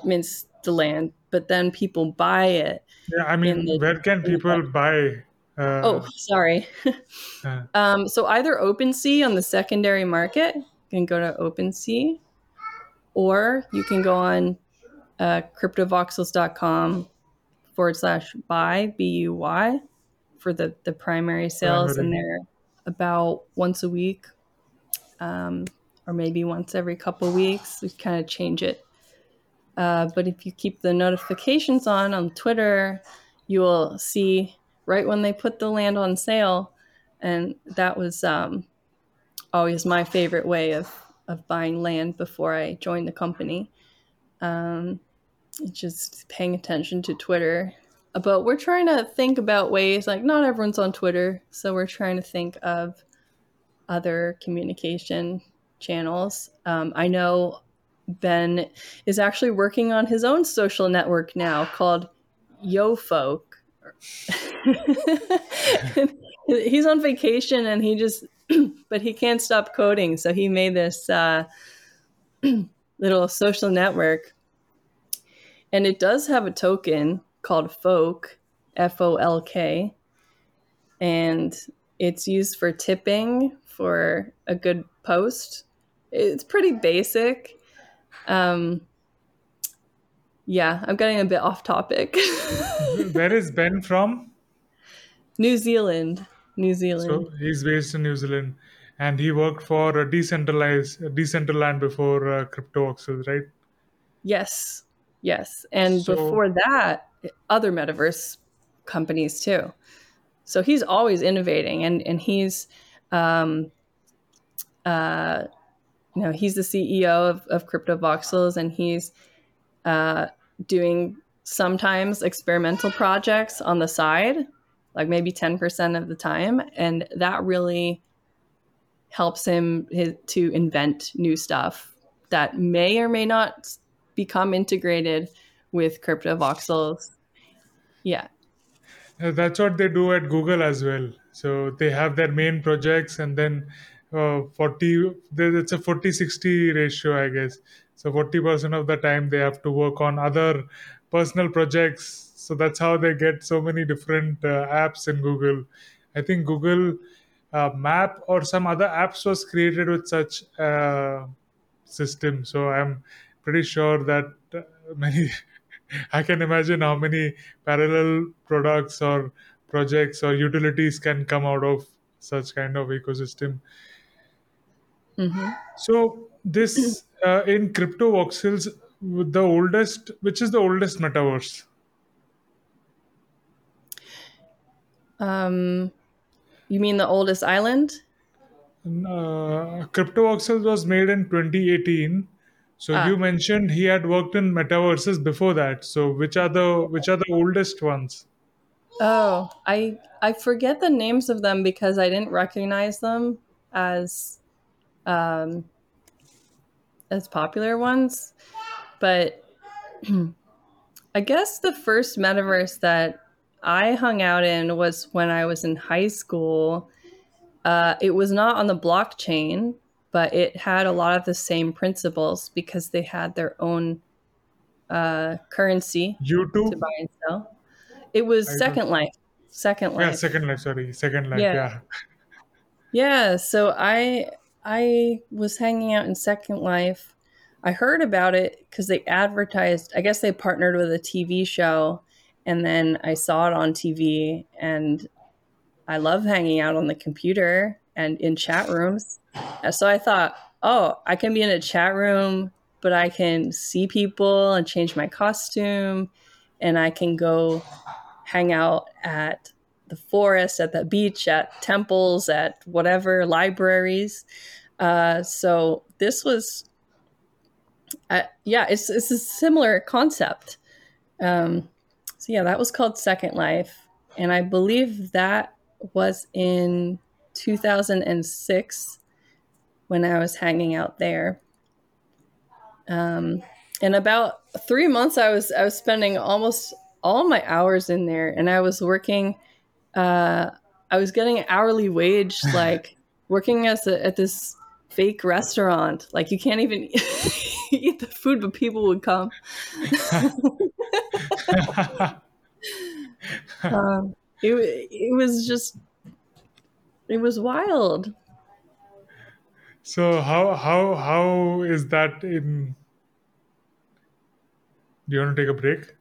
mints the land, but then people buy it. Yeah, I mean, the- where can people buy? Uh, Oh, sorry. uh, um, so either OpenSea on the secondary market, can go to OpenSea, or you can go on uh, cryptovoxels.com forward slash buy, B U Y, for the, the primary sales. And they're about once a week, um, or maybe once every couple weeks. We kind of change it. Uh, but if you keep the notifications on on Twitter, you will see right when they put the land on sale. And that was um, always my favorite way of, of buying land before I joined the company. Um, just paying attention to Twitter. But we're trying to think about ways, like, not everyone's on Twitter. So we're trying to think of other communication channels. Um, I know Ben is actually working on his own social network now called Yo Folk. He's on vacation and he just, but he can't stop coding. So he made this uh, little social network. And it does have a token called Folk, F O L K. And it's used for tipping for a good post. It's pretty basic. Um, yeah, I'm getting a bit off topic. where is Ben from? New Zealand. New Zealand. So he's based in New Zealand, and he worked for a decentralized, Decentraland before uh, Cryptovoxels, right? yes. Yes. And So- before that, other metaverse companies too. So he's always innovating and, and he's, um, uh, you know, he's the CEO of, of Cryptovoxels and he's uh, doing sometimes experimental projects on the side, like maybe 10% of the time. And that really helps him his, to invent new stuff that may or may not become integrated with Cryptovoxels. Yeah. Uh, That's what they do at Google as well. So they have their main projects and then uh, 40, it's a 40 60 ratio, I guess. So 40% of the time they have to work on other personal projects. So that's how they get so many different uh, apps in Google. I think Google uh, Map or some other apps was created with such uh, system. So I'm pretty sure that uh, many I can imagine how many parallel products or projects or utilities can come out of such kind of ecosystem. hmm So this uh, in cryptovoxels, the oldest, which is the oldest metaverse? Um, you mean the oldest island? Uh, cryptovoxels was made in 2018. So Ah. you mentioned he had worked in metaverses before that. So which are the which are the oldest ones? Oh, I I forget the names of them because I didn't recognize them as um, as popular ones. But I guess the first metaverse that I hung out in was when I was in high school. Uh, it was not on the blockchain, but it had a lot of the same principles because they had their own uh, currency to buy and sell. It was I Second Life. Second Life. Yeah, Second Life. Sorry, Second Life. Yeah. yeah. Yeah, so I I was hanging out in Second Life. I heard about it because they advertised. I guess they partnered with a TV show, and then I saw it on TV, and I love hanging out on the computer and in chat rooms. And so I thought, oh, I can be in a chat room, but I can see people and change my costume, and I can go hang out at the forest, at the beach, at temples, at whatever libraries. Uh, so this was, uh, yeah, it's it's a similar concept. Um, so yeah, that was called Second Life, and I believe that was in 2006 when I was hanging out there. Um, in about three months, I was I was spending almost all my hours in there, and I was working. Uh, I was getting an hourly wage, like working as a, at this fake restaurant. Like you can't even eat the food, but people would come. um, it it was just it was wild. So how how how is that in? Do you want to take a break?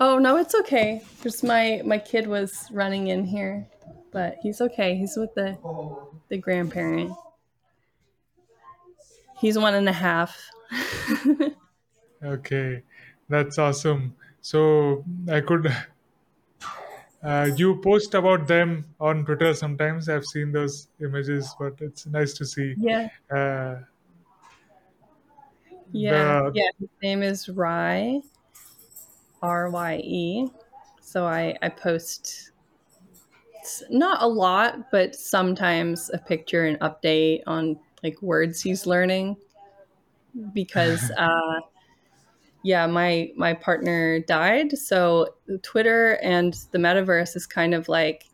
Oh no, it's okay. Just my my kid was running in here, but he's okay. He's with the the grandparent. He's one and a half. Okay, that's awesome. So I could. Uh, you post about them on Twitter sometimes. I've seen those images, but it's nice to see. yeah, Uh, yeah, the yeah. His name is Rye, R Y E. So I I post not a lot, but sometimes a picture and update on like words he's learning because uh yeah my my partner died. So twitter and the metaverse is kind of like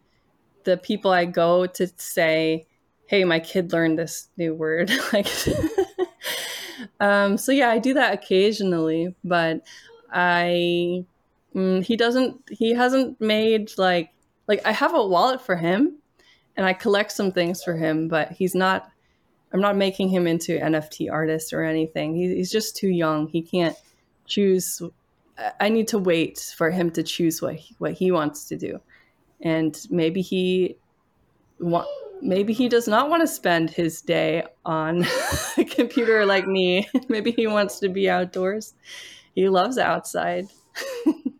the people i go to say hey my kid learned this new word. Like um so yeah i do that occasionally but i mm, he doesn't he hasn't made like like i have a wallet for him and i collect some things for him but he's not i'm not making him into nft artist or anything. He, he's just too young. He can't choose I- need to wait for him to choose what he, what he wants to do and maybe he wa- maybe he does not want to spend his day on a computer like me maybe he wants to be outdoors he loves outside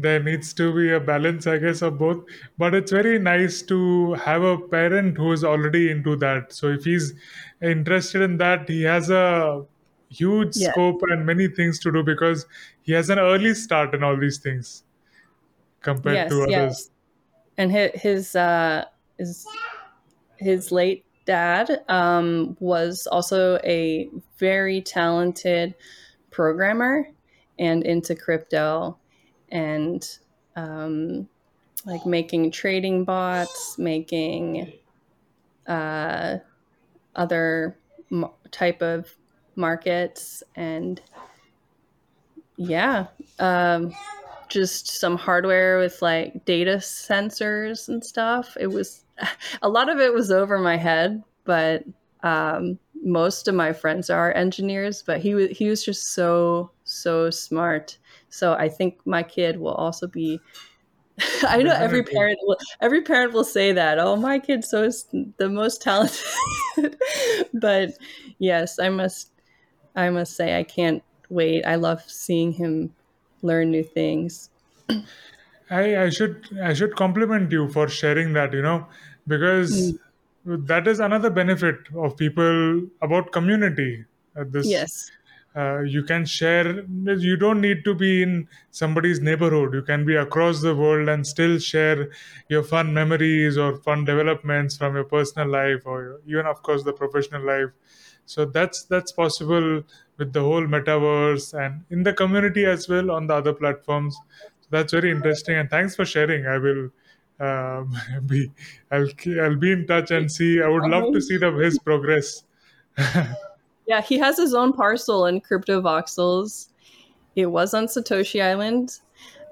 there needs to be a balance, I guess, of both. But it's very nice to have a parent who is already into that. So if he's interested in that, he has a huge yeah scope and many things to do because he has an early start in all these things compared yes to yes others. and his his uh his, his late dad um was also a very talented programmer and into crypto and um like making trading bots making uh other type of markets and yeah um just some hardware with like data sensors and stuff. It was a lot of it was over my head, but um, most of my friends are engineers. But he was he was just so so smart. So I think my kid will also be. I know every parent will every parent will say that. Oh, my kid's so the most talented. but yes, I must I must say I can't wait. I love seeing him learn new things. I, I should I should compliment you for sharing that, you know, because Mm, that is another benefit of people about community. Uh, this Yes. uh, you can share. You don't need to be in somebody's neighborhood. You can be across the world and still share your fun memories or fun developments from your personal life or your- even, of course, the professional life. So that's that's possible with the whole metaverse and in the community as well on the other platforms. So that's very interesting and thanks for sharing. I will um, be I'll I'll be in touch and see. I would love to see the his progress. Yeah, he has his own parcel in Cryptovoxels. It was on Satoshi Island,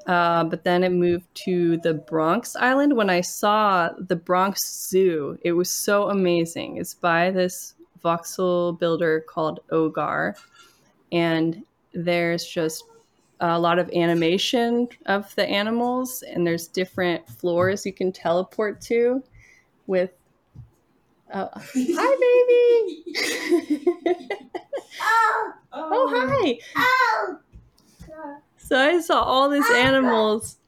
uh, but then it moved to the Bronx Island. When I saw the Bronx Zoo, it was so amazing. It's by this voxel builder called Ogar, and there's just a lot of animation of the animals, and there's different floors you can teleport to with. Uh, hi, baby. oh, oh, hi. So I saw all these animals.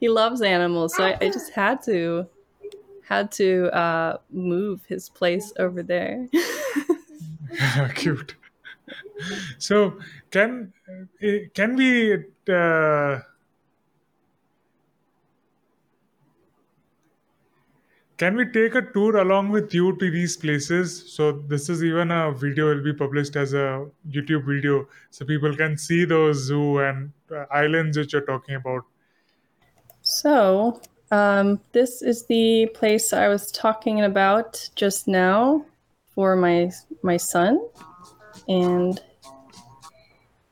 He loves animals, so I, I just had to had to uh, move his place over there. Cute. So can can we uh, can we take a tour along with you to these places? So this is even a video will be published as a YouTube video, so people can see those zoo and uh, islands which you're talking about. So um, this is the place I was talking about just now for my my son, and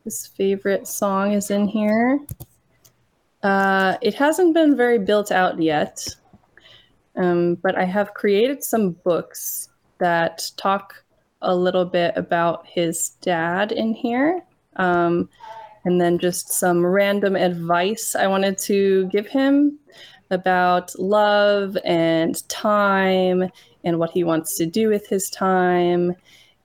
his favorite song is in here. Uh, it hasn't been very built out yet, um, but I have created some books that talk a little bit about his dad in here. Um, and then just some random advice I wanted to give him about love and time and what he wants to do with his time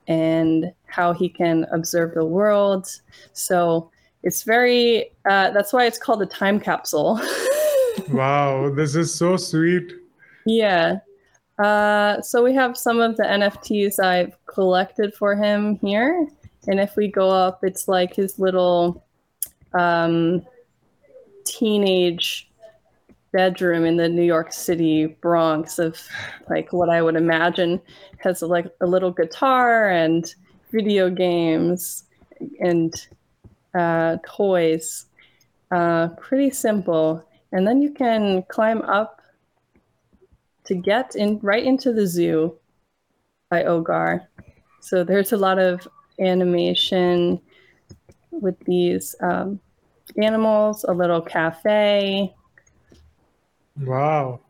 and how he can observe the world. So it's very, uh, that's why it's called a time capsule. wow, this is so sweet. Yeah. Uh, so we have some of the NFTs I've collected for him here. And if we go up, it's like his little um, teenage bedroom in the New York City Bronx of like what I would imagine has like a little guitar and video games and uh, toys. Uh, pretty simple. And then you can climb up to get in right into the zoo by Ogar. So there's a lot of animation with these um, animals, a little cafe, Wow.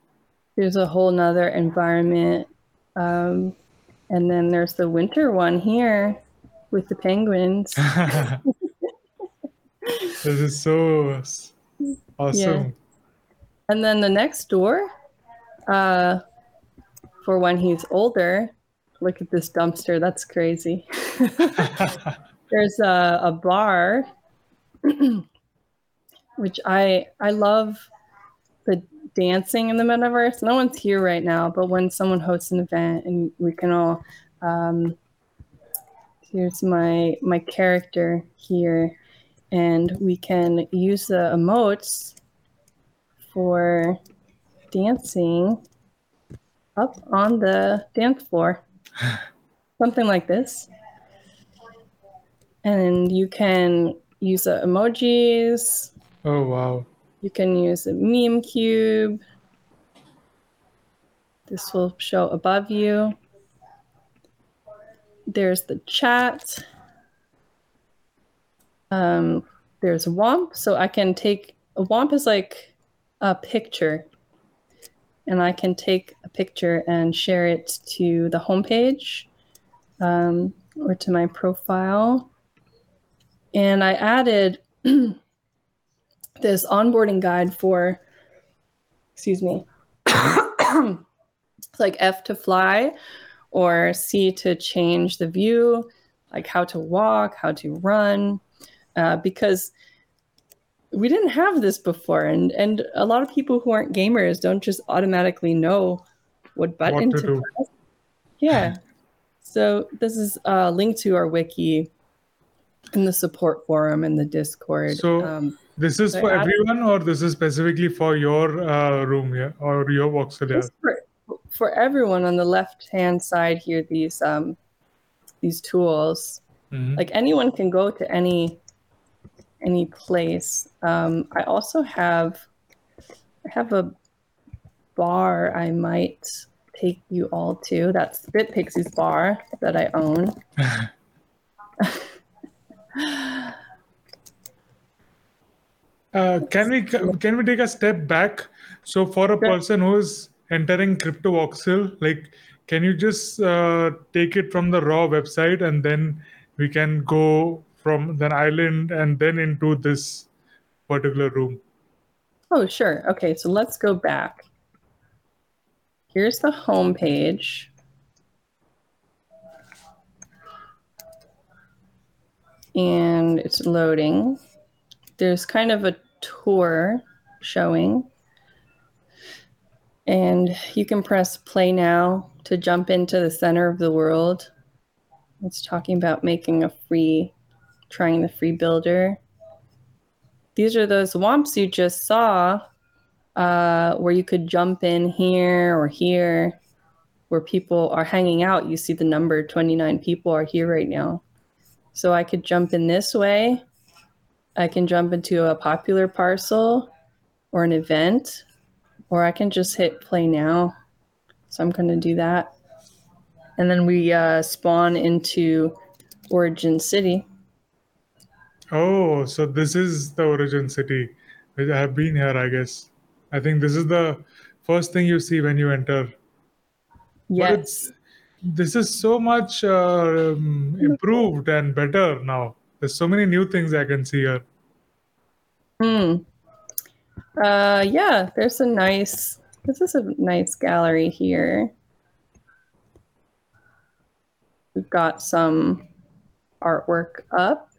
There's a whole nother environment. Um, and then there's the winter one here with the penguins. this is so awesome. Yeah. And then the next door, uh, for when he's older, look at this dumpster. That's crazy. there's a, a bar, which I I love the dancing in the metaverse. No one's here right now, but when someone hosts an event and we can all, um, here's my my character here, and we can use the emotes for dancing up on the dance floor, something like this. And you can use the emojis. Oh wow! You can use a meme cube. This will show above you. There's the chat. Um, there's WOMP. So I can take a WOMP is like a picture. And I can take a picture and share it to the homepage um, or to my profile. And I added this onboarding guide for, excuse me, like F to fly or C to change the view, like how to walk, how to run, uh, because we didn't have this before, and and a lot of people who aren't gamers don't just automatically know what button what to, to press. Yeah, so this is a link to our wiki in the support forum and the Discord. So. Um, this is so for everyone, or this is specifically for your uh, room, yeah, or your voxel, yeah? For, for everyone on the left-hand side here, these um, these tools, mm-hmm. like anyone can go to any any place. Um, I also have I have a bar I might take you all to. That's Bitpixi's bar that I own. Uh, can we can we take a step back? So for a person who's entering cryptovoxel, like can you just uh, take it from the raw website and then we can go from the island and then into this particular room? Oh, sure. Okay, so let's go back. Here's the home page. And it's loading. There's kind of a tour showing. And you can press play now to jump into the center of the world. It's talking about making a free, trying the free builder. These are those womps you just saw uh, where you could jump in here or here where people are hanging out. You see the number 29 people are here right now. So I could jump in this way. I can jump into a popular parcel or an event, or I can just hit play now. So I'm going to do that. And then we uh, spawn into Origin City. Oh, so this is the Origin City. I have been here, I guess. I think this is the first thing you see when you enter. Yes. This is so much uh, um, improved and better now. There's so many new things I can see here. Hmm. Uh, yeah, there's a nice, this is a nice gallery here. We've got some artwork up.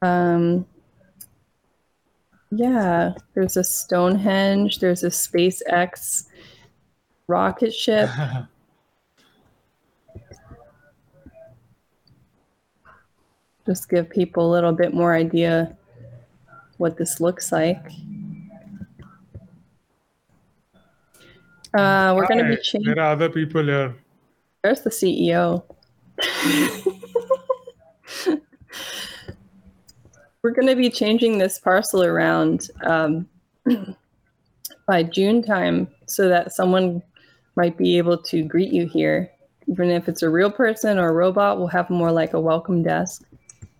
Um, yeah, there's a Stonehenge, there's a SpaceX rocket ship. Just give people a little bit more idea what this looks like. Uh, we're going to be changing. There are other people here. There's the CEO. We're going to be changing this parcel around um, by June time so that someone might be able to greet you here. Even if it's a real person or a robot, we'll have more like a welcome desk.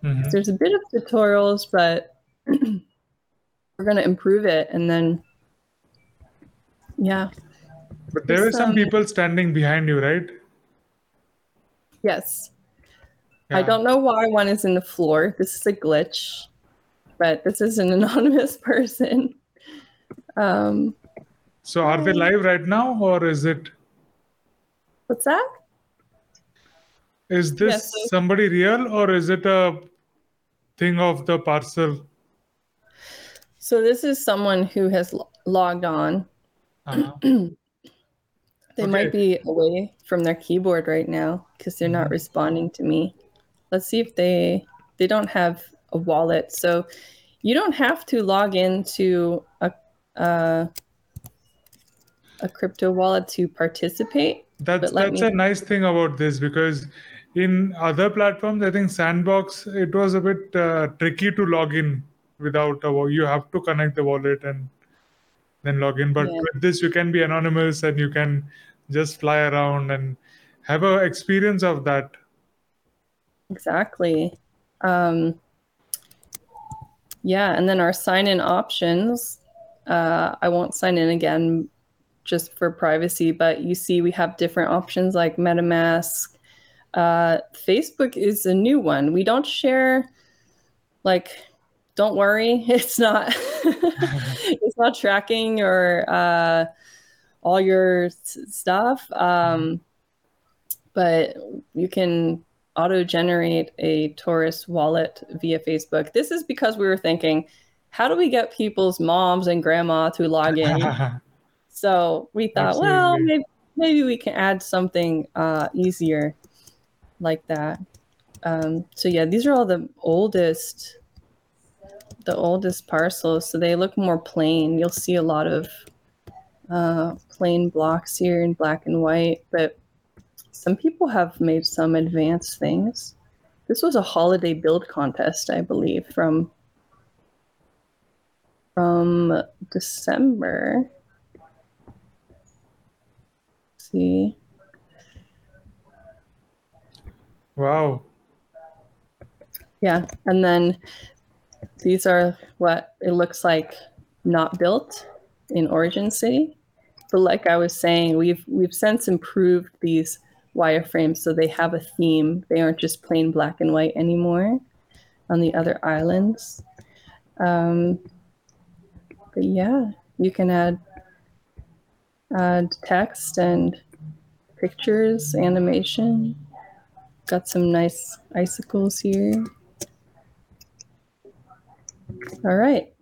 Mhm. There's a bit of tutorials, but we're going to improve it. And then, yeah, But there are some um, people standing behind you, right? yes. I don't know why one is in the floor. This is a glitch, but this is an anonymous person. Um, So are they live right now, or is it what's that? is this Yeah, so- somebody real, or is it a thing of the parcel? So this is someone who has lo- logged on. Uh-huh. They might be away from their keyboard right now because they're not Mhm. responding to me. Let's see if they they don't have a wallet. So you don't have to log into a uh, a crypto wallet to participate. That's that's me- a nice thing about this because in other platforms, I think Sandbox it was a bit uh, tricky to log in without a wa- you have to connect the wallet and then log in. But Yeah. with this, you can be anonymous and you can just fly around and have a experience of that. Exactly. Um, yeah, and then our sign in options. Uh, I won't sign in again just for privacy, but you see we have different options like MetaMask. Uh, Facebook is a new one. We don't share, like, don't worry, it's not, it's not tracking or uh, all your s- stuff. Um, but you can auto generate a Torus wallet via Facebook. This is because we were thinking, how do we get people's moms and grandma to log in? so we thought, well, maybe, maybe we can add something uh, easier like that. Um, so yeah, these are all the oldest, the oldest parcels. So they look more plain. You'll see a lot of uh, plain blocks here in black and white, but some people have made some advanced things. This was a holiday build contest, I believe, from from December. Let's see. Wow. Yeah, and then these are what it looks like not built in Origin City. But like I was saying, we've we've since improved these wireframes so they have a theme. They aren't just plain black and white anymore on the other islands. Um, but yeah, you can add add text and pictures, animation. Got some nice icicles here. All right.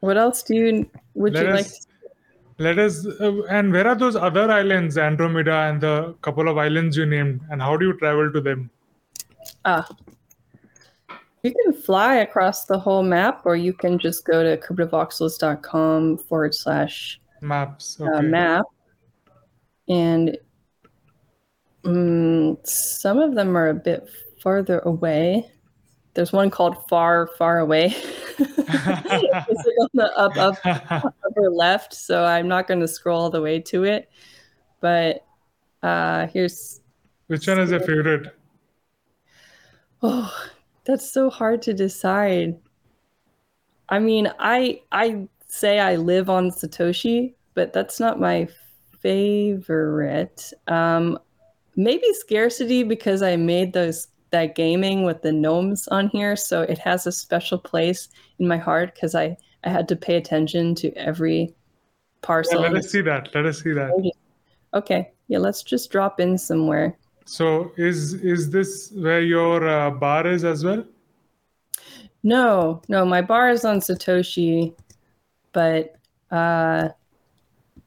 What else do you would Let you like? us let us uh, and where are those other islands, Andromeda and the couple of islands you named, and how do you travel to them? Ah, you can fly across the whole map, or you can just go to cryptovoxels.com forward slash Maps. uh, map, and mm, some of them are a bit farther away. There's one called Far, Far Away. it's like on the up, up, upper left, so I'm not going to scroll all the way to it. But uh, here's Which one is your favorite? oh, that's so hard to decide. I mean, I I say I live on Satoshi, but that's not my favorite. Um, maybe scarcity because I made those that gaming with the gnomes on here, so it has a special place in my heart because I I had to pay attention to every Yeah, parcel. let us see that. Let us see that. Okay, yeah, let's just drop in somewhere. So is is this where your uh, bar is as well? No, no, my bar is on Satoshi, but uh,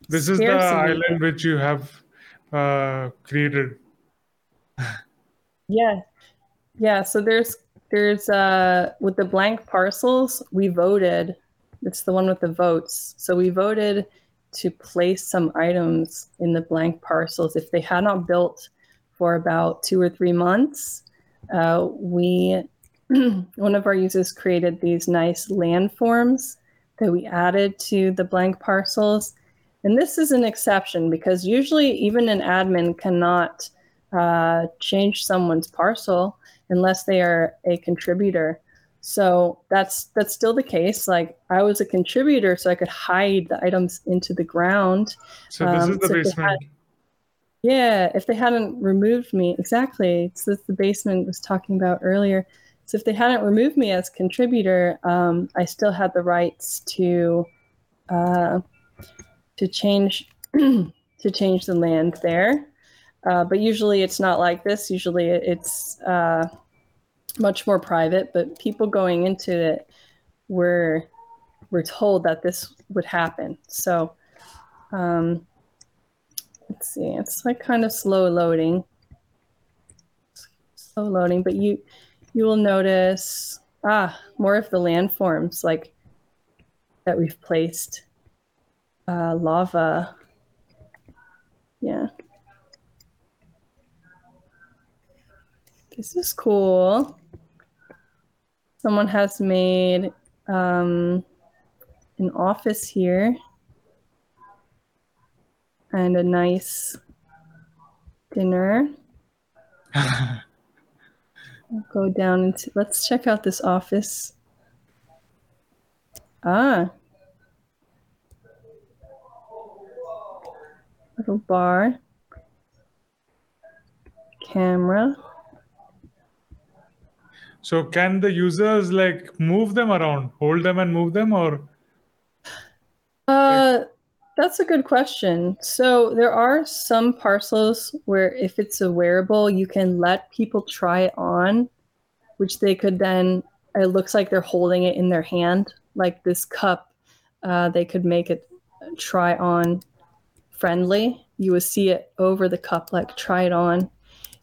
This is the island which you have uh, created. yeah, yeah. So there's there's uh with the blank parcels, we voted. It's the one with the votes. So we voted to place some items in the blank parcels. If they had not built for about two or three months, uh, we one of our users created these nice landforms that we added to the blank parcels. And this is an exception because usually even an admin cannot uh, change someone's parcel unless they are a contributor. So that's that's still the case. Like I was a contributor, so I could hide the items into the ground. So this Um, is the so basement. had- Yeah, if they hadn't removed me, exactly. It's this the basement was talking about earlier. So if they hadn't removed me as contributor, um, I still had the rights to uh, to change to change the land there. Uh, but usually it's not like this. Usually it's uh, much more private. But people going into it were were told that this would happen. So um, let's see. It's like kind of slow loading. Slow loading, but you you will notice ah more of the landforms like that we've placed. Uh, lava. Yeah. This is cool. Someone has made um, an office here and a nice dinner. I'll go down into let's check out this office. Ah. Little bar. Camera. So can the users like move them around, hold them and move them, or Uh, that's a good question. So there are some parcels where if it's a wearable, you can let people try it on, which they could then. It looks like they're holding it in their hand, like this cup. Uh, they could make it try on friendly. You would see it over the cup, like try it on,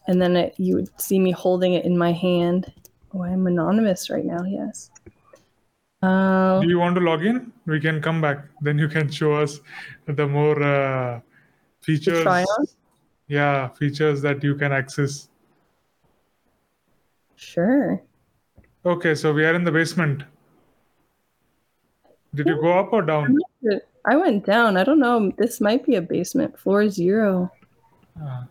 and then it, you would see me holding it in my hand. Oh, I'm anonymous right now. Yes. Uh, do you want to log in? We can come back. Then you can show us the more uh, features. try on? Yeah, features that you can access. sure. Okay, so we are in the basement. Did you go up or down? I went down. I don't know. This might be a basement. Floor zero. Uh,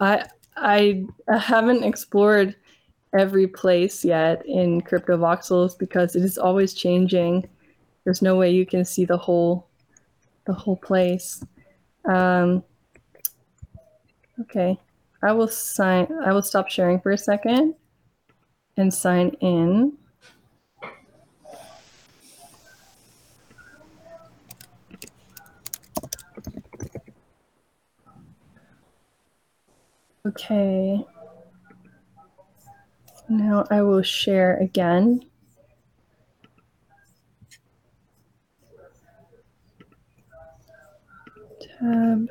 I I haven't explored every place yet in Cryptovoxels because it is always changing. There's no way you can see the whole the whole place. Um, okay. I will sign I will stop sharing for a second and sign in. Okay. Now I will share again. Tab.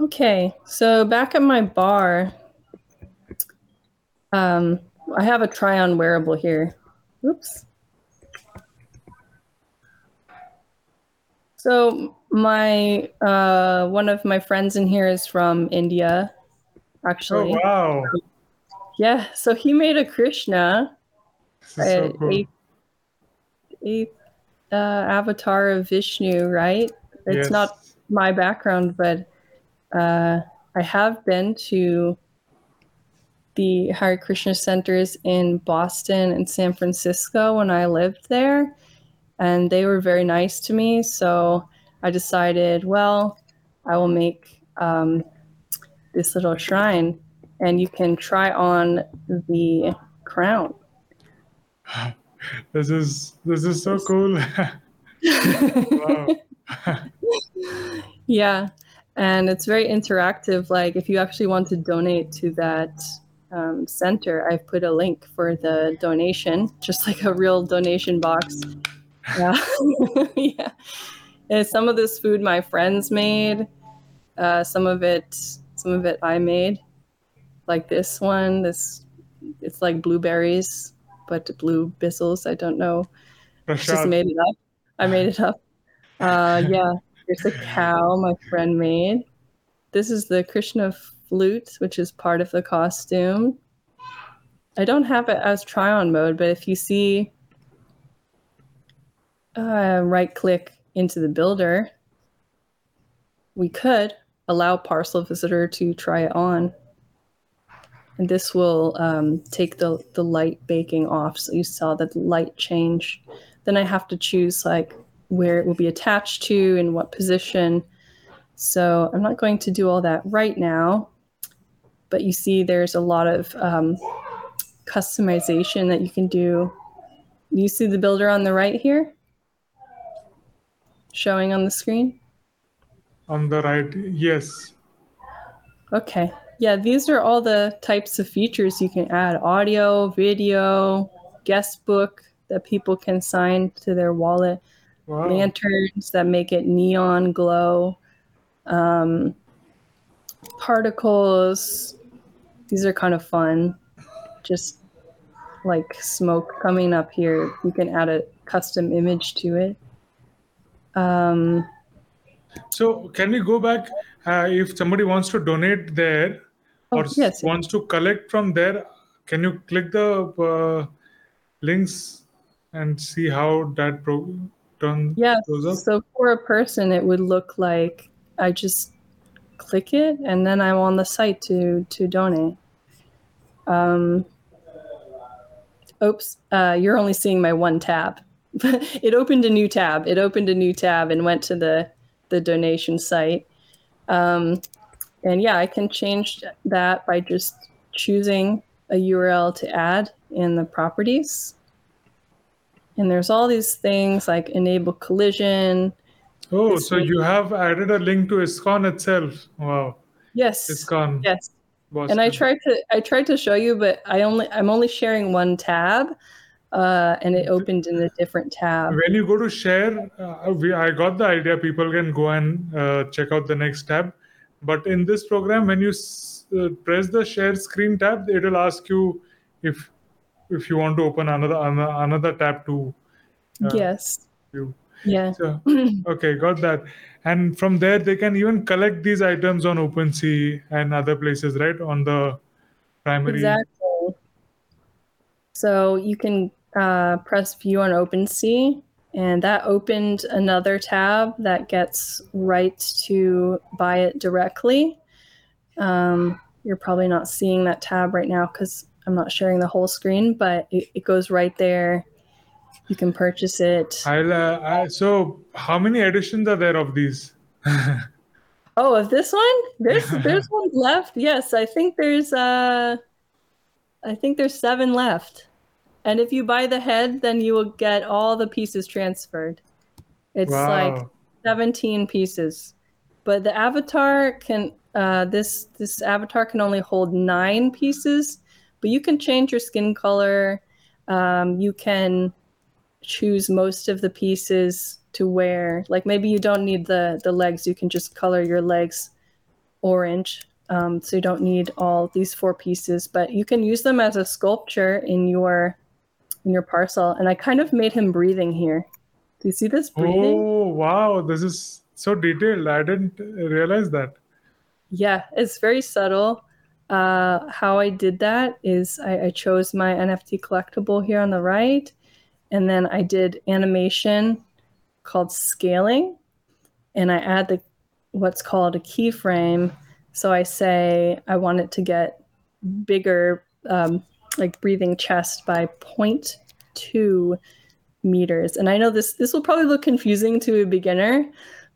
Okay, so back at my bar, um, I have a try on wearable here. Oops. So my uh, one of my friends in here is from India, actually. Oh actually. wow, Yeah, so he made a Krishna, is so cool. a, a uh, avatar of Vishnu, right? It's Yes. not my background, but uh, I have been to the Hare Krishna centers in Boston and San Francisco when I lived there, and they were very nice to me. So I decided, well, I will make um, this little shrine, and you can try on the crown. This is this is so cool. Yeah, and it's very interactive. Like if you actually want to donate to that um, center, I've put a link for the donation, just like a real donation box. Yeah, yeah. And some of this food my friends made. Uh, some of it, some of it I made. Like this one, this it's like blueberries, but blue bizzles. I don't know. I just made it up. I made it up. Uh, yeah, There's a cow my friend made. This is the Krishna flute, which is part of the costume. I don't have it as try on mode, but if you see, uh, right click into the builder, we could allow parcel visitor to try it on. And this will um, take the, the light baking off. So you saw that the light change. Then I have to choose like where it will be attached to and what position. So I'm not going to do all that right now. But you see there's a lot of um, customization that you can do. You see the builder on the right here? Showing on the screen? On the right, yes. Okay. Yeah, these are all the types of features you can add audio, video, guest book that people can sign to their wallet, Wow. lanterns that make it neon glow, um, particles. These are kind of fun. Just like smoke coming up here. You can add a custom image to it. Um, So can we go back? Uh, if somebody wants to donate there Oh, or yes. wants to collect from there, can you click the uh, links and see how that pro- turn Yeah. So for a person, it would look like I just click it and then I'm on the site to to donate. Um, oops, uh, you're only seeing my one tab. it opened a new tab. It opened a new tab and went to the the donation site. Um, and yeah, I can change that by just choosing a URL to add in the properties. And there's all these things like enable collision. Oh, so you have added a link to ISKCON itself. Wow, Yes. ISKCON. Yes. Boston. And I tried to I tried to show you, but I only I'm only sharing one tab, uh, and it opened in a different tab. When you go to share, uh, we, I got the idea. People can go and uh, check out the next tab. But in this program, when you s- uh, press the share screen tab, it will ask you if if you want to open another another, tab to uh, yes. you. Yeah. So, okay, got that. And from there, they can even collect these items on OpenSea and other places, right? On the primary. Exactly. So you can uh, press view on OpenSea, and that opened another tab that gets right to buy it directly. Um, you're probably not seeing that tab right now because I'm not sharing the whole screen, but it, it goes right there. You can purchase it. I'll, uh, I, so, how many editions are there of these? Oh, of this one? There's there's one left. Yes, I think there's uh I think there's seven left. And if you buy the head, then you will get all the pieces transferred. It's like 17 pieces. but the avatar can uh, this this avatar can only hold nine pieces, but you can change your skin color. Um, you can choose most of the pieces to wear. Like maybe you don't need the the legs. You can just color your legs orange. Um, so you don't need all these four pieces, but you can use them as a sculpture in your in your parcel. And I kind of made him breathing here. Do you see this breathing? Oh wow, this is so detailed. I didn't realize that. Yeah, it's very subtle. Uh, how I did that is I, I chose my NFT collectible here on the right, and then I did animation called scaling, and I add the what's called a keyframe. So I say I want it to get bigger, um, like breathing chest by 0.2 meters. And I know this this will probably look confusing to a beginner,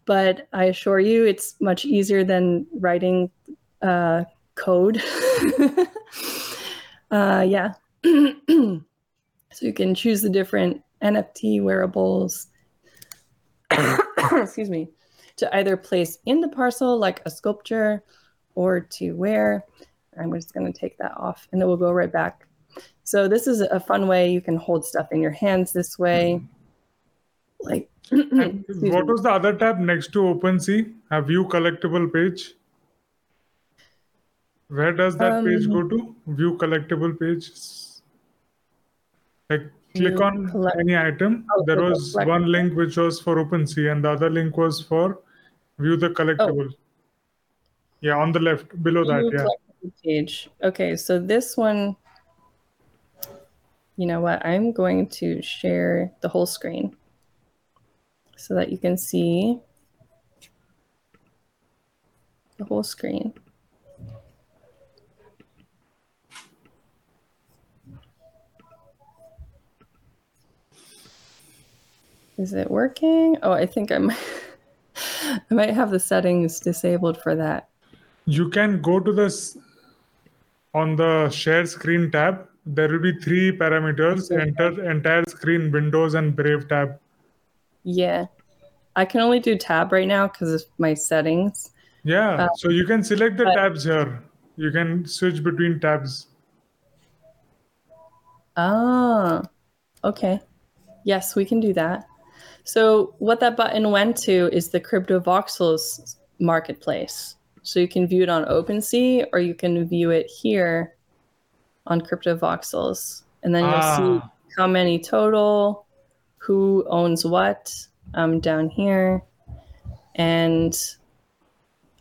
but I assure you it's much easier than writing uh, code. uh, yeah. so you can choose the different NFT wearables. Excuse me. To either place in the parcel like a sculpture or to wear. I'm just going to take that off and then we'll go right back. So this is a fun way you can hold stuff in your hands this way. Like what was the other tab next to OpenSea? A view collectible page. Where does that um, page go to? View collectible page. Like click on collect- any item. Oh, there was one link which was for OpenSea, and the other link was for view the collectible. Oh. Yeah, on the left below view that. Yeah. Page. Okay, so this one. You know what? I'm going to share the whole screen so that you can see the whole screen. Is it working? Oh, I think I'm I might have the settings disabled for that. You can go to this on the share screen tab. There will be three parameters, enter entire screen, windows and Brave tab. Yeah. I can only do tab right now because of my settings. Yeah. Uh, so you can select the but, tabs here. You can switch between tabs. Ah, okay. Yes, we can do that. So what that button went to is the Cryptovoxels marketplace. So you can view it on OpenSea or you can view it here on Cryptovoxels. And then you'll ah. see how many total, who owns what um, down here. And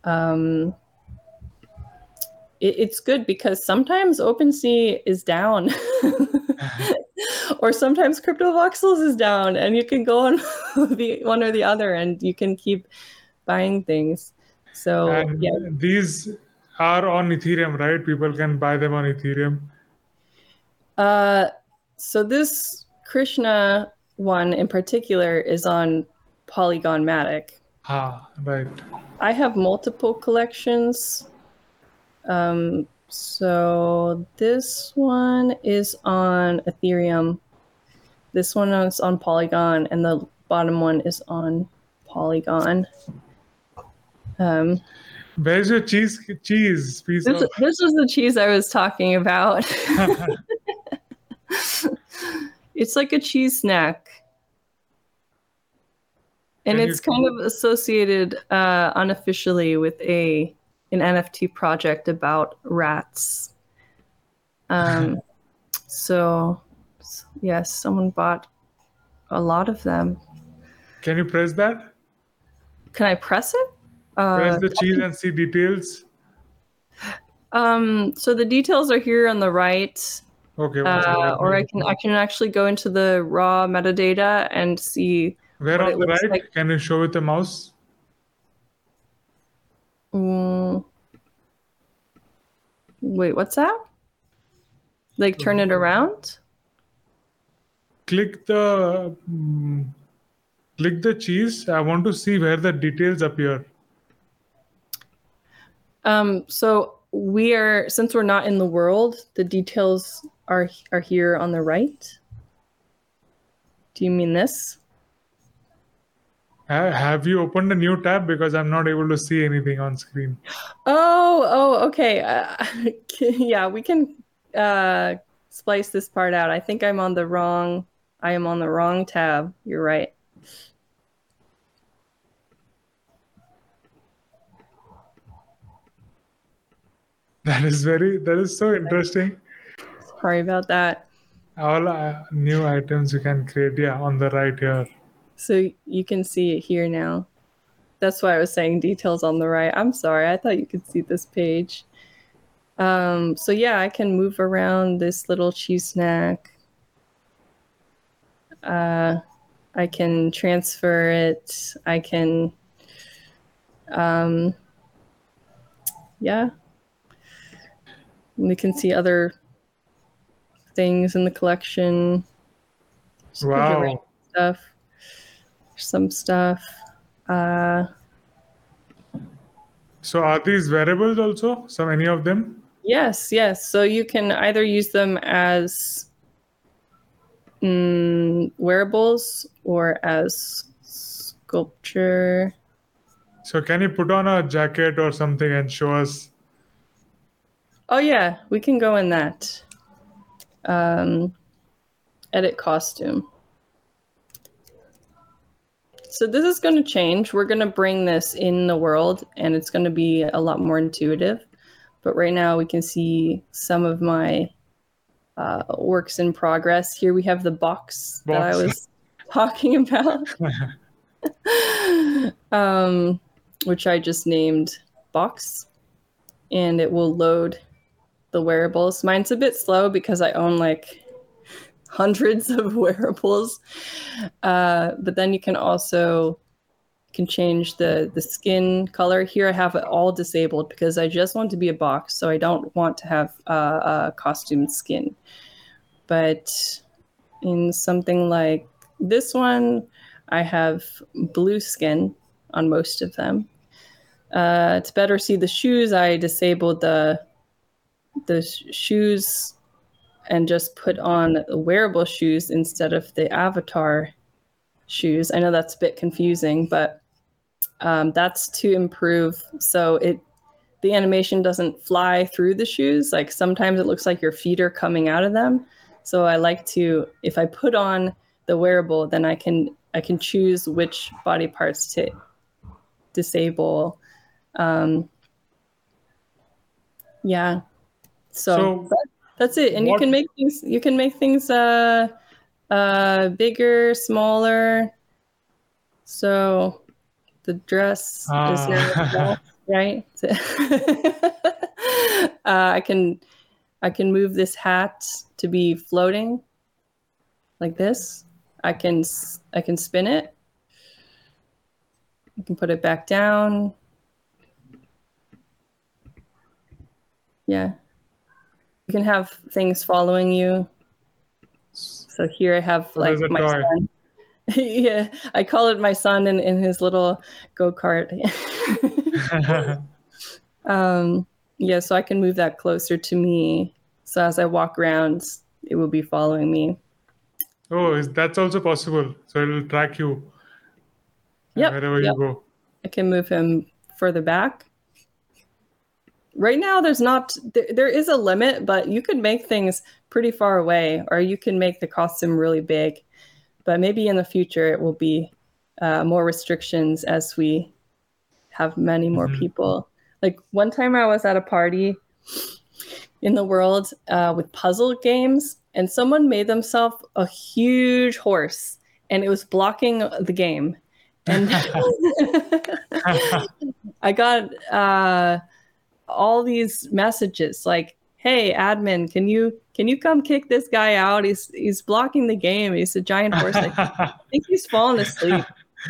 um, it, it's good because sometimes OpenSea is down. or sometimes Cryptovoxels is down and you can go on the one or the other and you can keep buying things so yeah these are on ethereum right people can buy them on ethereum uh so this krishna one in particular is on Polygon Matic. Ah, right. I have multiple collections. Um, so this one is on Ethereum. This one is on Polygon, and the bottom one is on Polygon. Um, Where's your cheese? Cheese piece. This, of... this was the cheese I was talking about. It's like a cheese snack. And it's kind of associated uh, unofficially with a an NFT project about rats. Um, so, yes, someone bought a lot of them. Can you press that? Can I press it? Uh, press the cheese and see details. Um, so the details are here on the right. Okay. Uh, or I can I can actually go into the raw metadata and see. Where on the right? Like. Can you show with the mouse? Mm. Wait, what's that? Like turn it around? Click the um, click the cheese. I want to see where the details appear. Um, so we are since we're not in the world, the details are are here on the right. Do you mean this? Ha- Have you opened a new tab because I'm not able to see anything on screen? Oh, oh, okay. Uh, yeah, we can uh, splice this part out. I think I'm on the wrong. I am on the wrong tab. You're right. That is very that is so interesting. Sorry about that. All uh, new items you can create, yeah, on the right here. So you can see it here now. That's why I was saying details on the right. I'm sorry. I thought you could see this page. Um, so yeah, I can move around this little cheese snack. Uh, I can transfer it. I can, um, yeah. We can see other things in the collection. Just a bunch of random Wow. Stuff. Some stuff. Uh, So are these wearables also? Some any of them? Yes, yes. So you can either use them as mm, wearables or as sculpture. So can you put on a jacket or something and show us? Oh yeah, we can go in that. Um, edit costume. So this is going to change. We're going to bring this in the world, and it's going to be a lot more intuitive. But right now, we can see some of my uh, works in progress. Here we have the box, that I was talking about, um, which I just named box, and it will load the wearables. Mine's a bit slow because I own like hundreds of wearables. Uh, but then you can also can change the the skin color. Here I have it all disabled because I just want to be a box, so I don't want to have uh, a costume skin. But in something like this one, I have blue skin on most of them. Uh, to better see the shoes, I disabled the the shoes and just put on wearable shoes instead of the avatar shoes. I know that's a bit confusing, but um, that's to improve so it the animation doesn't fly through the shoes. Like sometimes it looks like your feet are coming out of them. So I like to if I put on the wearable, then I can I can choose which body parts to disable. Um, yeah. So, So that- that's it. And you can make things you can make things uh uh bigger, smaller. So the dress is now Ah. right? uh, I can I can move this hat to be floating like this. I can I can spin it. You can put it back down. Yeah. You can have things following you. So here I have like my toy. son. yeah, I call it my son in, in his little go kart. um, yeah, so I can move that closer to me. So as I walk around, it will be following me. oh, is that's also possible. So it'll track you Yep, wherever yep. you go. I can move him further back. Right now, there's not, there, there is a limit, but you can make things pretty far away, or you can make the costume really big. But maybe in the future, it will be uh, more restrictions as we have many more Mhm. people. Like one time I was at a party in the world uh, with puzzle games, and someone made themselves a huge horse, and it was blocking the game. And I got uh, all these messages like, "Hey, admin, can you can you come kick this guy out? He's he's blocking the game. He's a giant horse. Like, I think he's fallen asleep.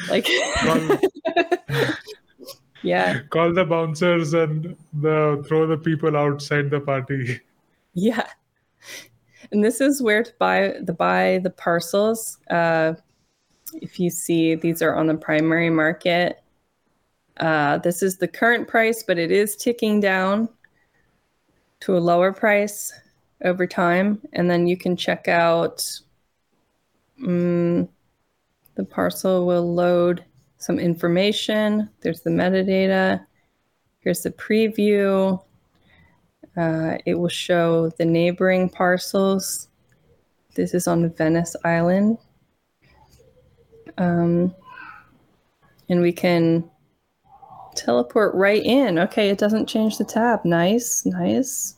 Like, yeah, Call the bouncers and the throw the people outside the party. yeah. And this is where to buy the buy the parcels. Uh, if you see, these are on the primary market. Uh, this is the current price, but it is ticking down to a lower price over time. And then you can check out mm, the parcel will load some information. There's the metadata. Here's the preview. Uh, it will show the neighboring parcels. This is on Venice Island. Um, and we can teleport right in. Okay, it doesn't change the tab. Nice, nice.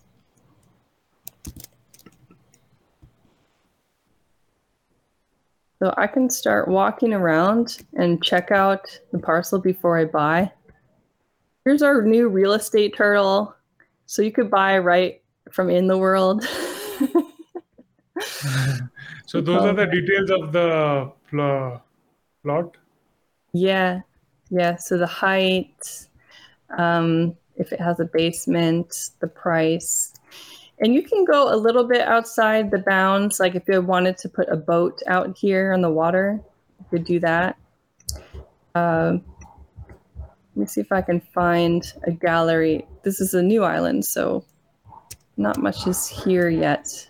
So I can start walking around and check out the parcel before I buy. Here's our new real estate turtle. So you could buy right from in the world. so those are the details of the pl- plot? Yeah. Yeah. So the height, um, if it has a basement, the price, and you can go a little bit outside the bounds. Like if you wanted to put a boat out here on the water, you could do that. Uh, let me see if I can find a gallery. This is a new island, so not much is here yet.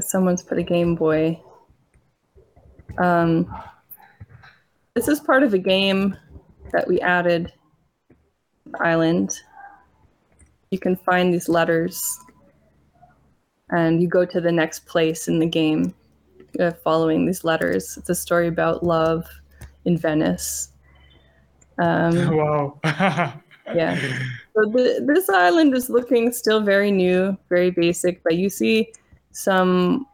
Someone's put a Game Boy. Um, this is part of a game that we added island you can find these letters and you go to the next place in the game uh, following these letters. It's a story about love in Venice. Um, wow. yeah. So the, this island is looking still very new, very basic, but you see some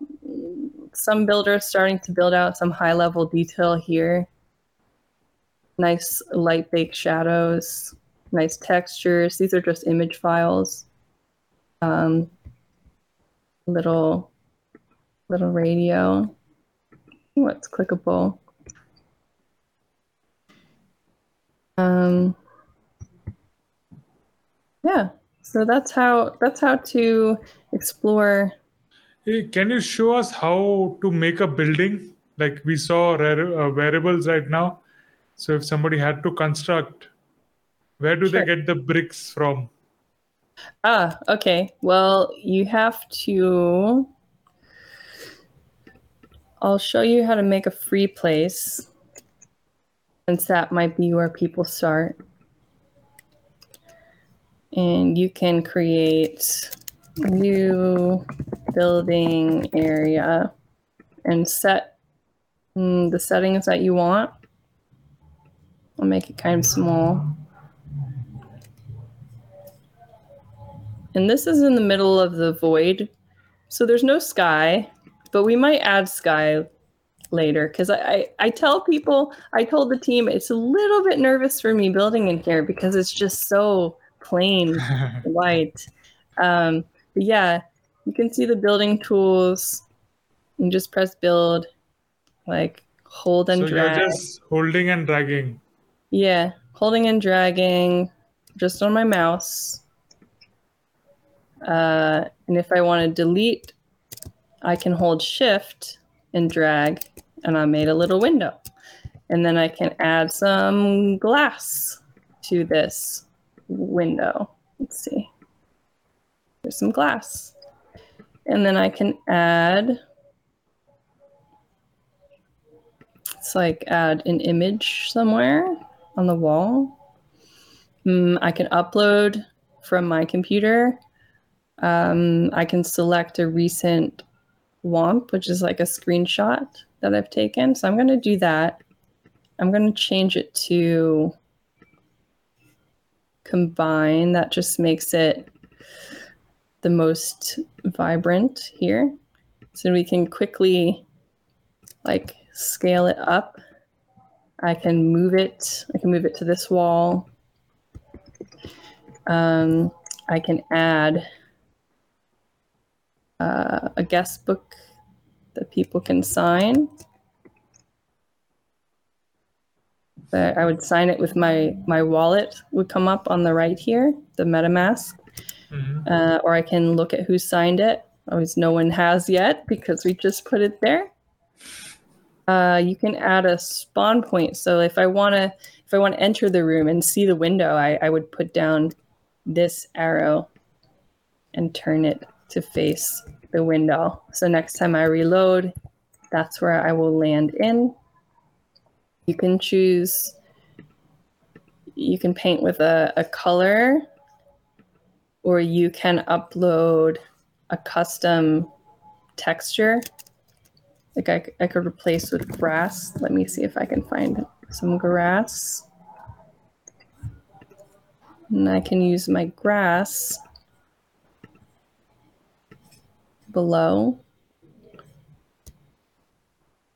some builders starting to build out some high level detail here. Nice light baked shadows nice textures. These are just image files. Um, little, little radio. What's clickable? Um, yeah, so that's how that's how to explore. Hey, can you show us how to make a building? Like we saw rare, uh, wearables right now. So if somebody had to construct where do sure. they get the bricks from? Ah, okay. Well, you have to. I'll show you how to make a free place, since that might be where people start. And you can create new building area and set mm, the settings that you want. I'll make it kind of small. And this is in the middle of the void. So there's no sky, but we might add sky later because I, I, I, tell people, I told the team it's a little bit nervous for me building in here because it's just so plain white. Um, but yeah, you can see the building tools. You just press build, like hold and so drag. you're just holding and dragging. Yeah, holding and dragging just on my mouse. Uh, and if I want to delete, I can hold shift and drag and I made a little window. And then I can add some glass to this window. Let's see. There's some glass. And then I can add, it's like add an image somewhere on the wall. Mm, I can upload from my computer um, I can select a recent WOMP, which is like a screenshot that I've taken. So I'm going to do that. I'm going to change it to combine. That just makes it the most vibrant here. So we can quickly like scale it up. I can move it. I can move it to this wall. Um, I can add uh, a guest book that people can sign. I would sign it with my my wallet would come up on the right here, the MetaMask, mm-hmm. uh, or I can look at who signed it. Always, no one has yet because we just put it there. Uh, you can add a spawn point. So if I want to, if I want to enter the room and see the window, I, I would put down this arrow and turn it to face the window. So next time I reload, that's where I will land in. You can choose, you can paint with a, a color, or you can upload a custom texture. Like I, I could replace with grass. Let me see if I can find some grass. And I can use my grass below.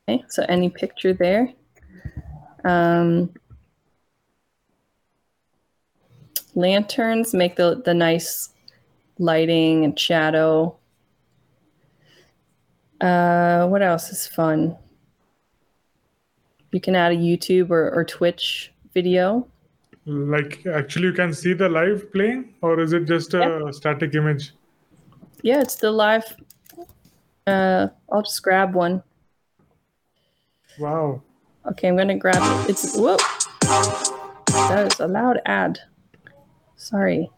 Okay, so any picture there. Um, lanterns make the, the nice lighting and shadow. Uh, what else is fun? You can add a YouTube or, or Twitch video. Like, actually, you can see the live playing, or is it just a static image? Yeah, it's the live. Uh, I'll just grab one. Wow. Okay, I'm gonna grab it. It's whoop. That is a loud ad. Sorry.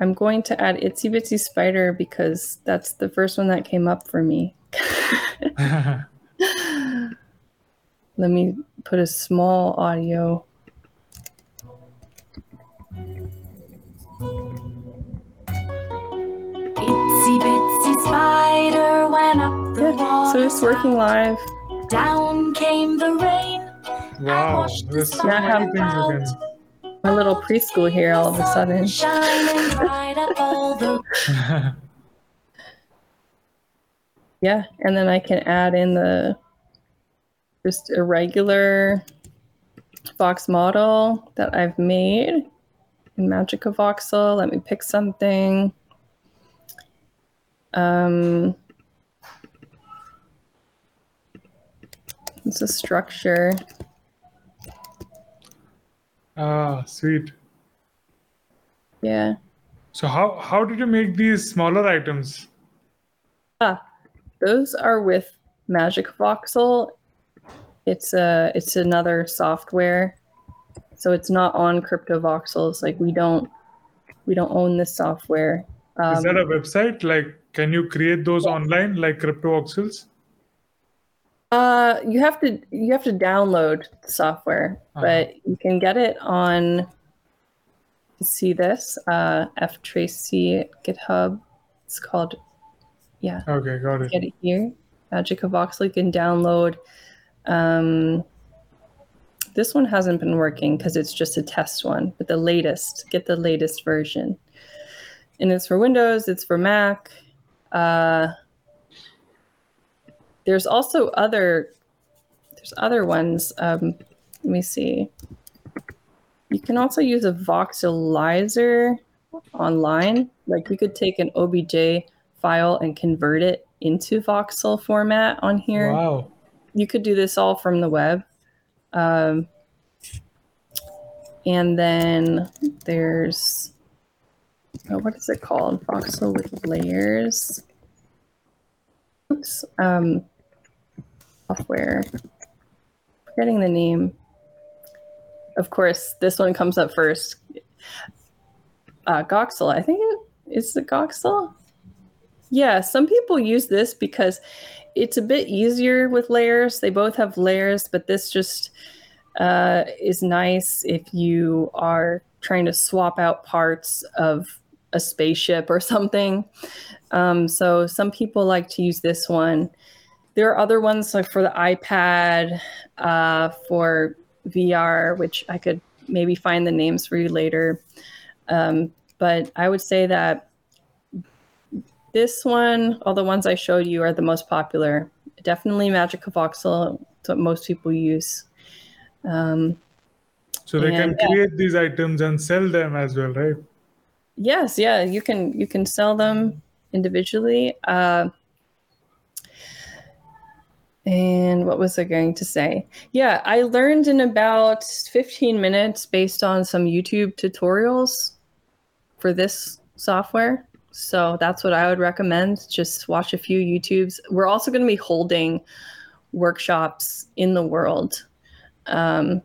I'm going to add Itsy Bitsy Spider because that's the first one that came up for me. Let me put a small audio. Itsy bitsy spider went up the Yeah, so it's working live. Down came the rain. wow. There's so Yeah, I have- many things you My little preschool here all of a sudden. Shining bright up all the can. Yeah, and then I can add in the just a regular Vox model that I've made in MagicaVoxel. Let me pick something. Um, it's a structure. Ah, sweet. Yeah. So how how did you make these smaller items? Ah, those are with Magic Voxel. It's a it's another software, so it's not on CryptoVoxels. Like we don't we don't own this software. Um, Is that a website? Like, can you create those online, like CryptoVoxels? Uh, you have to you have to download the software, Uh-huh. but you can get it on. See this uh, ephtracy GitHub. It's called yeah. Okay, got it. get it here. Magic of you can download. Um, this one hasn't been working because it's just a test one, but the latest, get the latest version. And it's for Windows, it's for Mac. Uh, there's also other there's other ones. Um, let me see. You can also use a voxelizer online. Like you could take an OBJ file and convert it into voxel format on here. Wow. You could do this all from the web. Um, and then there's oh, what is it called? Voxel with layers. Oops. Um, software. Forgetting the name. Of course, this one comes up first. Uh, Goxel. I think it is the Goxel. Yeah, some people use this because it's a bit easier with layers. They both have layers, but this just uh, is nice if you are trying to swap out parts of a spaceship or something. Um, so some people like to use this one. There are other ones like for the iPad, uh, for VR, which I could maybe find the names for you later. Um, but I would say that this one, all the ones I showed you, are the most popular. Definitely MagicaVoxel. It's what most people use. Um, So they can And, yeah. create these items and sell them as well, right? yes, yeah, you can you can sell them individually. Uh, and what was I going to say? Yeah, I learned in about 15 minutes based on some YouTube tutorials for this software. So that's what I would recommend. Just watch a few YouTubes. We're also going to be holding workshops in the world um,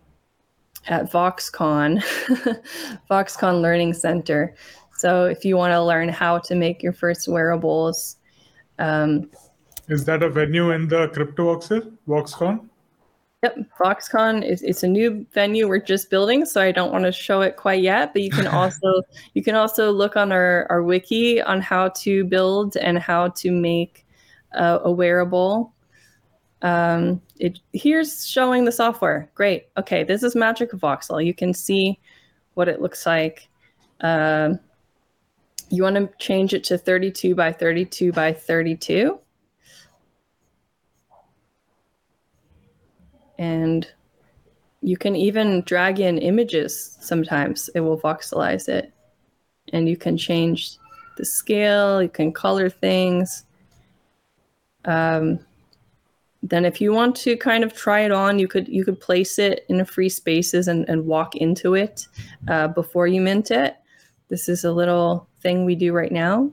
at VoxCon, VoxCon Learning Center. So if you want to learn how to make your first wearables, um, Is that a venue in the CryptoVoxel, VoxCon? Yep, VoxCon is it's a new venue we're just building, so I don't want to show it quite yet. But you can also you can also look on our our wiki on how to build and how to make uh, a wearable. Um, it here's showing the software. Great. Okay, this is Magic Voxel. You can see what it looks like. Um, you want to change it to 32 by 32 by 32. And you can even drag in images sometimes. It will voxelize it. And you can change the scale you can color things. Um, then if you want to kind of try it on you could you could place it in free spaces and, and walk into it uh, before you mint it. This is a little thing we do right now.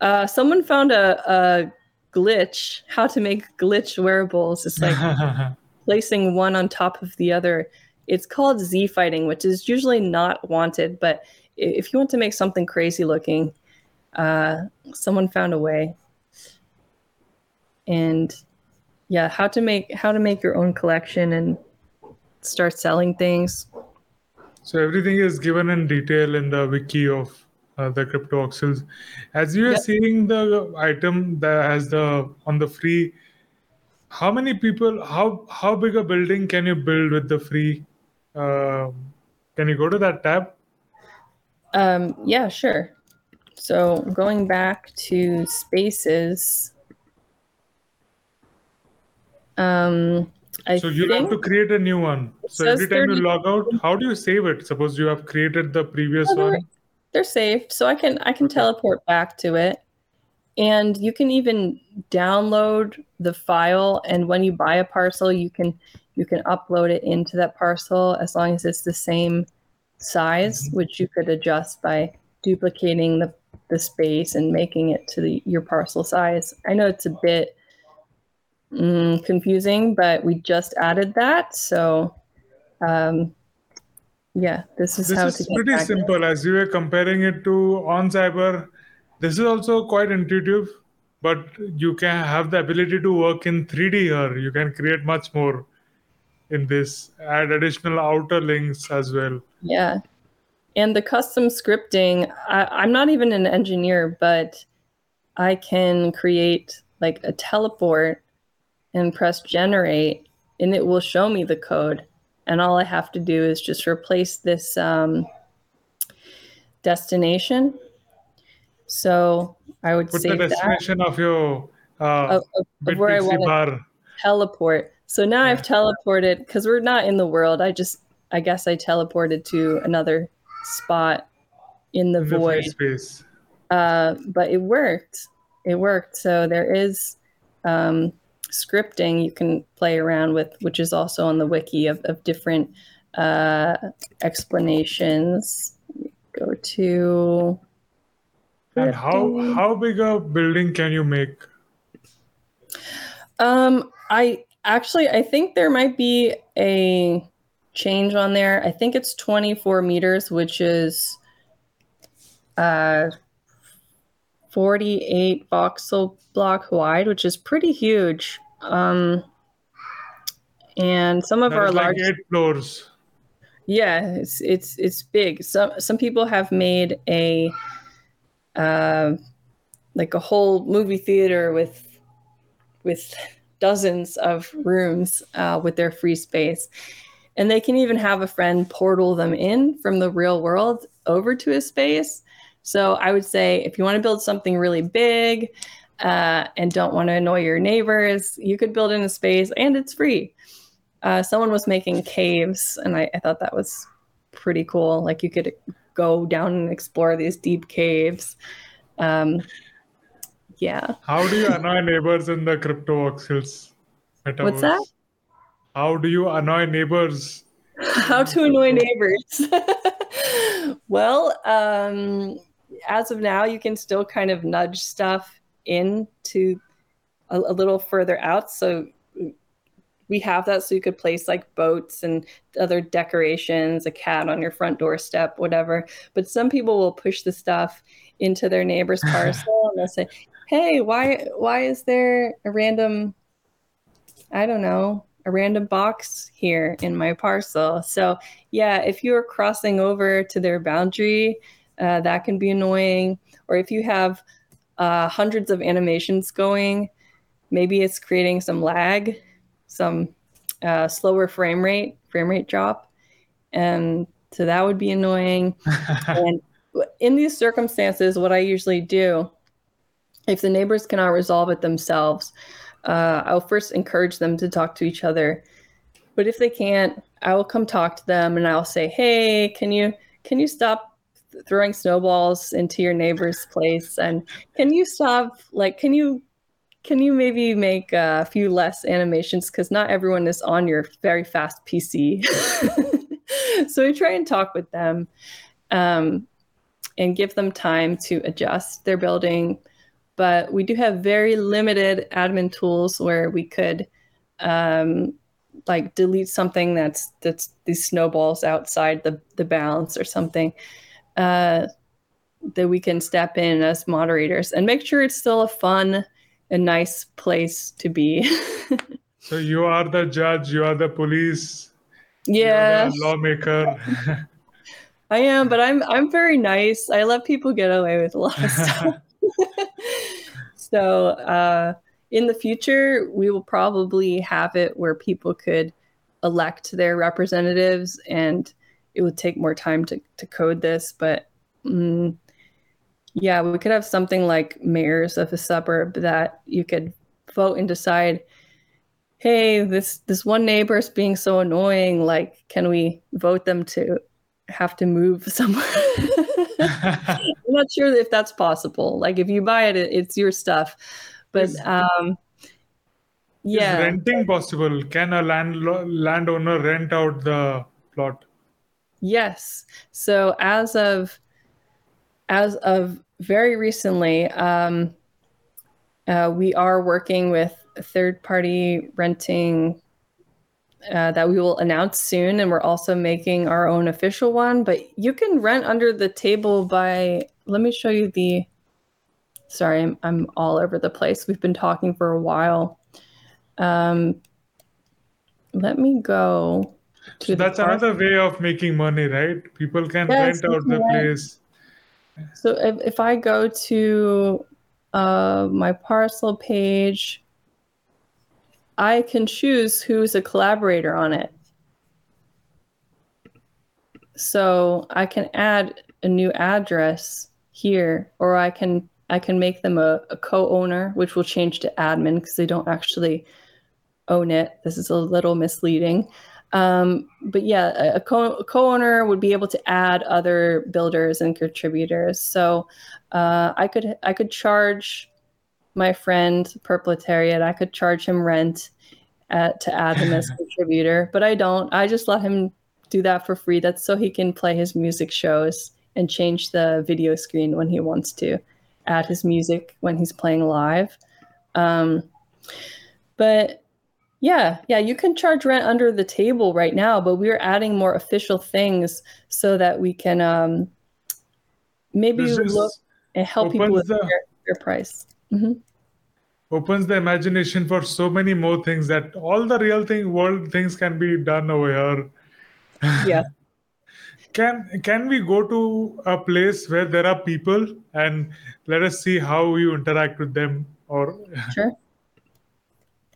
Uh, someone found a, a glitch how to make glitch wearables. It's like placing one on top of the other. It's called Z fighting, which is usually not wanted, but if you want to make something crazy looking, uh, someone found a way. And yeah, how to make how to make your own collection and start selling things. So everything is given in detail in the wiki of uh, the CryptoVoxels. As you are yep. seeing the item that has the on the free how many people how how big a building can you build with the free uh, can you go to that tab? Um, yeah sure. So going back to spaces um, I so you have to create a new one. So every time 30... you log out how do you save it? Suppose you have created the previous oh, they're, one. they're saved so i can i can okay. teleport back to it and you can even download the file and when you buy a parcel you can you can upload it into that parcel as long as it's the same size mm-hmm. which you could adjust by duplicating the, the space and making it to the, your parcel size. I know it's a bit mm, confusing but we just added that so um, yeah this is how this how is pretty simple. As you were comparing it to OnCyber this is also quite intuitive, but you can have the ability to work in 3D here. You can create much more in this, add additional outer links as well. Yeah. And the custom scripting, I, am not even an engineer, but I can create like a teleport and press generate, and it will show me the code. And all I have to do is just replace this um, destination so I would Put say the destination that. of your uh, of, of, of where I want to teleport. So now yeah. I've teleported because we're not in the world. I just I guess I teleported to another spot in the in void. The space. Uh, but it worked. It worked. So there is um, scripting you can play around with, which is also on the wiki of, of different uh, explanations. Go to and how how big a building can you make? Um, I actually I think there might be a change on there. I think it's 24 meters, which is uh 48 voxel block wide, which is pretty huge. Um, and some of that our large eight floors. Yeah, it's it's it's big. Some some people have made a uh, like a whole movie theater with with dozens of rooms uh, with their free space. And they can even have a friend portal them in from the real world over to a space. So I would say if you want to build something really big uh, and don't want to annoy your neighbors, you could build in a space and it's free. Uh, someone was making caves, and I, I thought that was pretty cool. Like you could go down and explore these deep caves. Um, yeah. How do you annoy neighbors in the CryptoVoxels? Metaverse? What's that? How do you annoy neighbors? How to annoy neighbors? well, um, as of now, you can still kind of nudge stuff into a, a little further out. So we have that so you could place like boats and other decorations, a cat on your front doorstep, whatever. But some people will push the stuff into their neighbor's parcel and they'll say, "Hey, why why is there a random I don't know, a random box here in my parcel. So yeah, if you're crossing over to their boundary, uh, that can be annoying. Or if you have uh, hundreds of animations going, maybe it's creating some lag, some uh, slower frame rate, frame rate drop, and so that would be annoying. and in these circumstances, what I usually do, if the neighbors cannot resolve it themselves, uh, I'll first encourage them to talk to each other. But if they can't, I will come talk to them and I'll say, "Hey, can you can you stop throwing snowballs into your neighbor's place? And can you stop? Like, can you can you maybe make a few less animations because not everyone is on your very fast PC." so we try and talk with them. Um, and give them time to adjust their building but we do have very limited admin tools where we could um, like delete something that's that's these snowballs outside the the bounds or something uh, that we can step in as moderators and make sure it's still a fun and nice place to be. so you are the judge, you are the police, yeah, lawmaker. I am, but I'm I'm very nice. I let people get away with a lot of stuff. so uh, in the future, we will probably have it where people could elect their representatives, and it would take more time to, to code this. But mm, yeah, we could have something like mayors of a suburb that you could vote and decide hey this this one neighbor is being so annoying like can we vote them to have to move somewhere. I'm not sure if that's possible. Like if you buy it, it's your stuff. But um, yeah, is renting possible? Can a land landowner rent out the plot? Yes. So as of as of very recently, um, uh, we are working with third party renting uh, that we will announce soon, and we're also making our own official one. But you can rent under the table by. Let me show you the. Sorry, I'm I'm all over the place. We've been talking for a while. Um, let me go. so that's another way of making money, right? People can yes, rent out the place. So if, if I go to uh, my parcel page, I can choose who's a collaborator on it. So I can add a new address here, or I can I can make them a, a co-owner, which will change to admin because they don't actually own it. This is a little misleading. Um, but yeah, a, co- a co-owner would be able to add other builders and contributors. So uh, I could I could charge my friend Purpletariat, I could charge him rent at, to add him as contributor, but I don't. I just let him do that for free. That's so he can play his music shows and change the video screen when he wants to, add his music when he's playing live. Um, but yeah, yeah, you can charge rent under the table right now, but we're adding more official things so that we can um, maybe look and help people with the, their, their price. Mm-hmm. Opens the imagination for so many more things that all the real thing world things can be done over here. Yeah. can can we go to a place where there are people and let us see how you interact with them or sure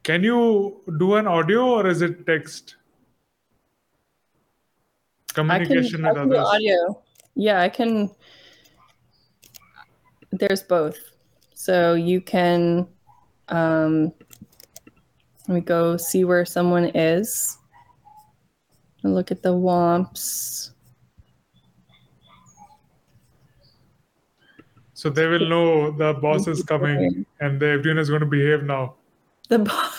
can you do an audio or is it text communication I can, with I can others audio yeah i can there's both so you can um, let me go see where someone is. Look at the WOMPs. So they will know the boss is coming and the everyone is going to behave now. The boss.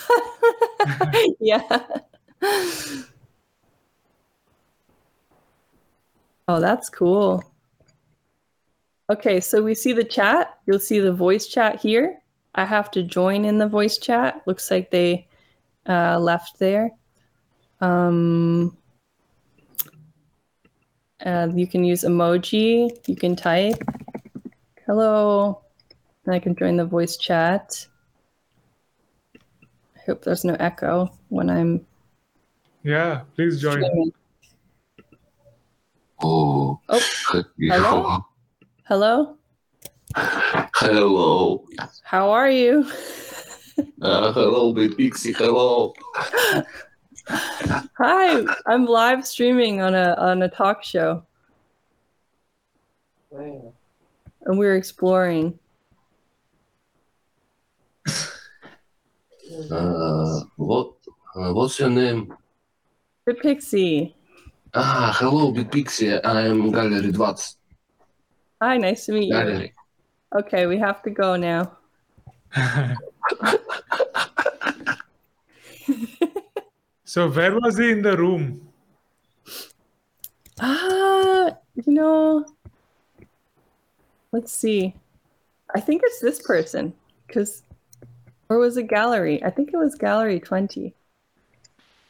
yeah. Oh, that's cool. Okay, so we see the chat. You'll see the voice chat here. I have to join in the voice chat. Looks like they uh, left there. Um, uh, you can use emoji. You can type hello, and I can join the voice chat. I hope there's no echo when I'm Yeah, please join. Streaming. Oh, Oh, hello? Hello? hello. How are you? Uh, hello, Bitpixi. Hello. Hi, I'm live streaming on a on a talk show. And we're exploring. Uh, what? Uh, what's your name? The Pixie. Ah, hello, Bitpixi. I am Gallery 20. Hi, nice to meet you. Gallery. Okay, we have to go now. so where was he in the room? Ah, you know, let's see. I think it's this person because, or was it gallery? I think it was gallery 20.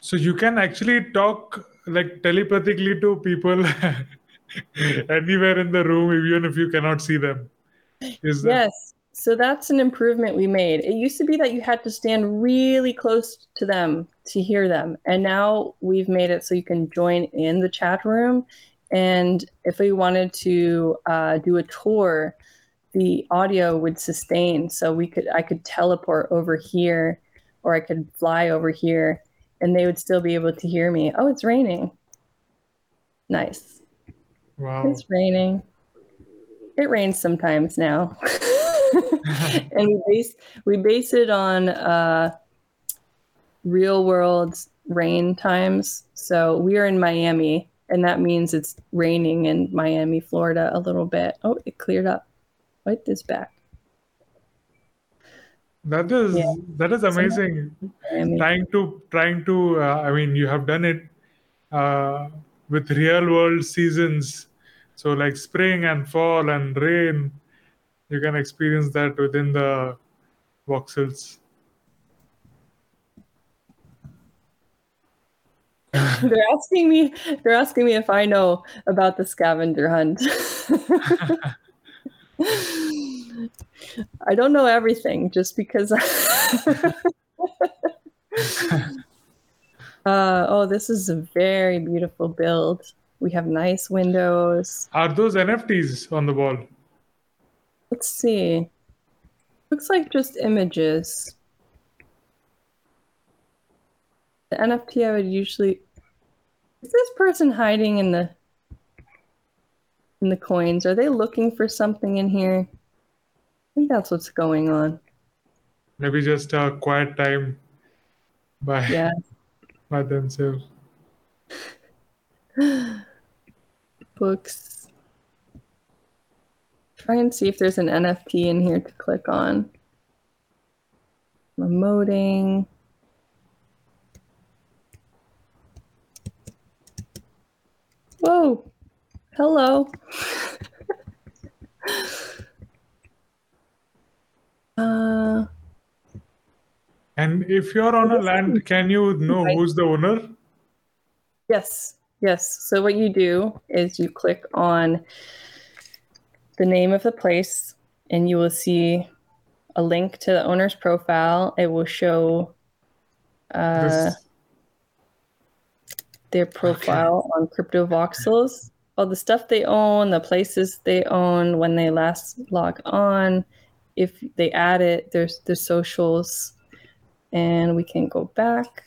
So you can actually talk like telepathically to people anywhere in the room, even if you cannot see them. Is that Yes. So that's an improvement we made. It used to be that you had to stand really close to them to hear them. And now we've made it so you can join in the chat room. And if we wanted to uh, do a tour, the audio would sustain. So we could I could teleport over here or I could fly over here and they would still be able to hear me. Oh, it's raining. Nice. wow? It's raining. It rains sometimes now. and we base we base it on uh, real world rain times. So we are in Miami, and that means it's raining in Miami, Florida, a little bit. Oh, it cleared up. Wipe this back. That is Yeah. that is amazing. Trying to trying to. Uh, I mean, you have done it uh, with real world seasons. So like spring and fall and rain, you can experience that within the voxels. they're asking me. They're asking me if I know about the scavenger hunt. I don't know everything just because. uh, oh, this is a very beautiful build. We have nice windows. Are those NFTs on the wall? Let's see. Looks like just images. The NFT I would usually. Is this person hiding in the in the coins? Are they looking for something in here? I think that's what's going on. Maybe just a quiet time by Yeah. by themselves. Books. Try and see if there's an NFT in here to click on. Emoting. Whoa. Hello. uh, And if you're on a land, can you know Right. who's the owner? yes. Yes. So what you do is you click on the name of the place and you will see a link to the owner's profile. It will show uh, their profile on Cryptovoxels, all the stuff they own, the places they own, when they last log on, if they add it, there's the socials, and we can go back.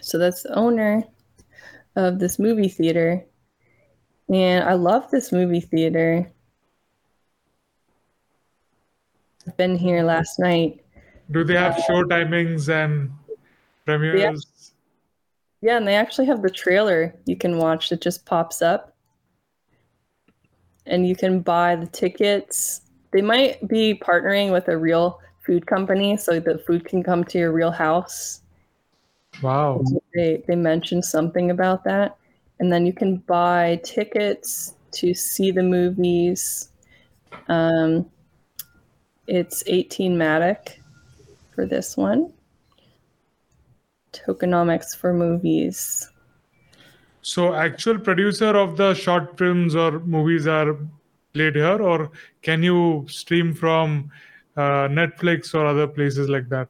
So that's the owner of this movie theater. And I love this movie theater. I've been here last night. Do they have uh, show timings and premieres? Yeah, and they actually have the trailer you can watch that just pops up. And you can buy the tickets. They might be partnering with a real food company so the food can come to your real house. Wow. They they mentioned something about that. And then you can buy tickets to see the movies. Um, it's 18 Matic for this one. Tokenomics for movies. So actual producer of the short films or movies are played here, or can you stream from uh, Netflix or other places like that?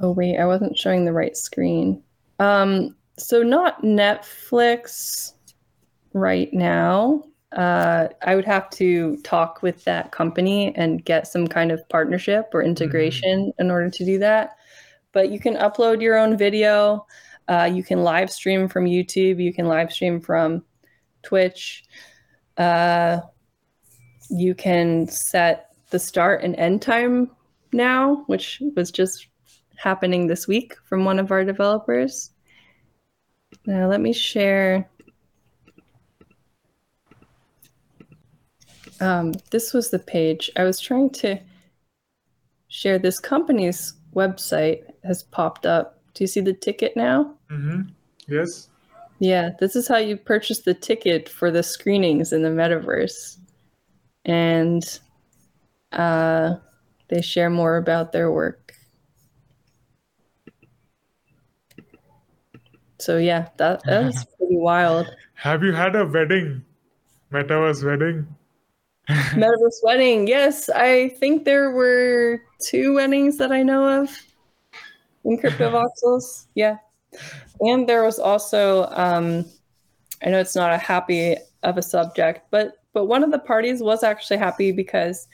Oh wait, I wasn't showing the right screen. Um, so not Netflix right now. Uh, I would have to talk with that company and get some kind of partnership or integration in order to do that. But you can upload your own video. Uh, you can live stream from YouTube. You can live stream from Twitch. Uh, you can set the start and end time now, which was just happening this week from one of our developers. Now, let me share. Um, this was the page. I was trying to share this company's website has popped up. Do you see the ticket now? Mm-hmm. Yes. Yeah, this is how you purchase the ticket for the screenings in the metaverse. And uh, they share more about their work. So yeah, that that's pretty wild. Have you had a wedding? Metaverse wedding? Metaverse wedding. Yes, I think there were two weddings that I know of in crypto voxels. Yeah. And there was also um I know it's not a happy of a subject, but but one of the parties was actually happy because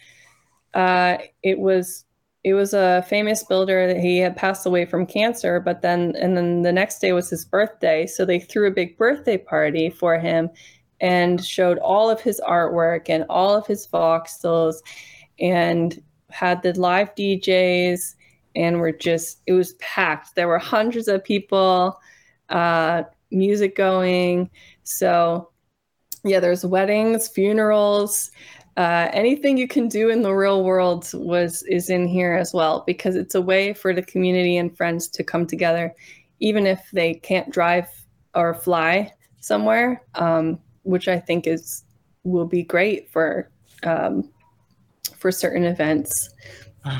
uh it was it was a famous builder that he had passed away from cancer, but then and then the next day was his birthday, so they threw a big birthday party for him and showed all of his artwork and all of his voxels and had the live DJs and were just it was packed. There were hundreds of people, uh, music going. So yeah, there's weddings, funerals, uh, anything you can do in the real world was is in here as well because it's a way for the community and friends to come together, even if they can't drive or fly somewhere. Um, which I think is will be great for um, for certain events.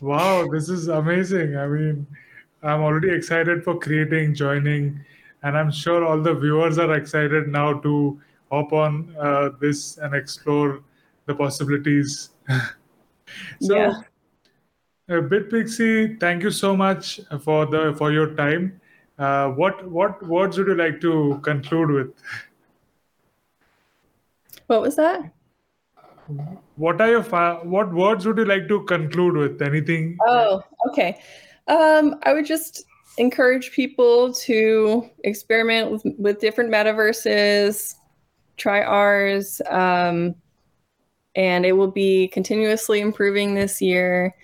Wow, this is amazing. I mean, I'm already excited for creating, joining, and I'm sure all the viewers are excited now to hop on uh, this and explore the possibilities. so, Yeah. uh, Bitpixi, thank you so much for the for your time. Uh, what what words would you like to conclude with? What was that? What are your fi- what words would you like to conclude with? Anything? Oh, okay. Um, I would just encourage people to experiment with, with different metaverses, try ours, um, and it will be continuously improving this year.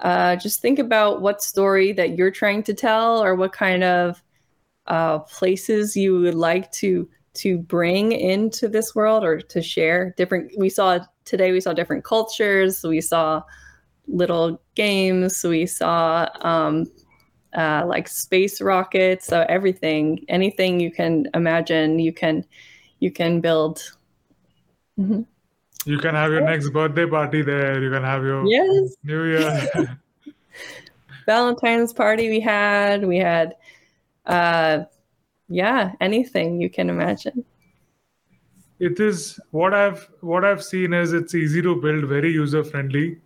Uh, just think about what story that you're trying to tell, or what kind of uh, places you would like to to bring into this world or to share different we saw today we saw different cultures. We saw little games. We saw um, uh, like space rockets. So everything anything you can imagine you can you can build. Mhm. You can have your next birthday party there. You can have your yes. New Year. valentine's party we had. We had uh yeah anything you can imagine it is what I've what I've seen is it's easy to build, very user friendly.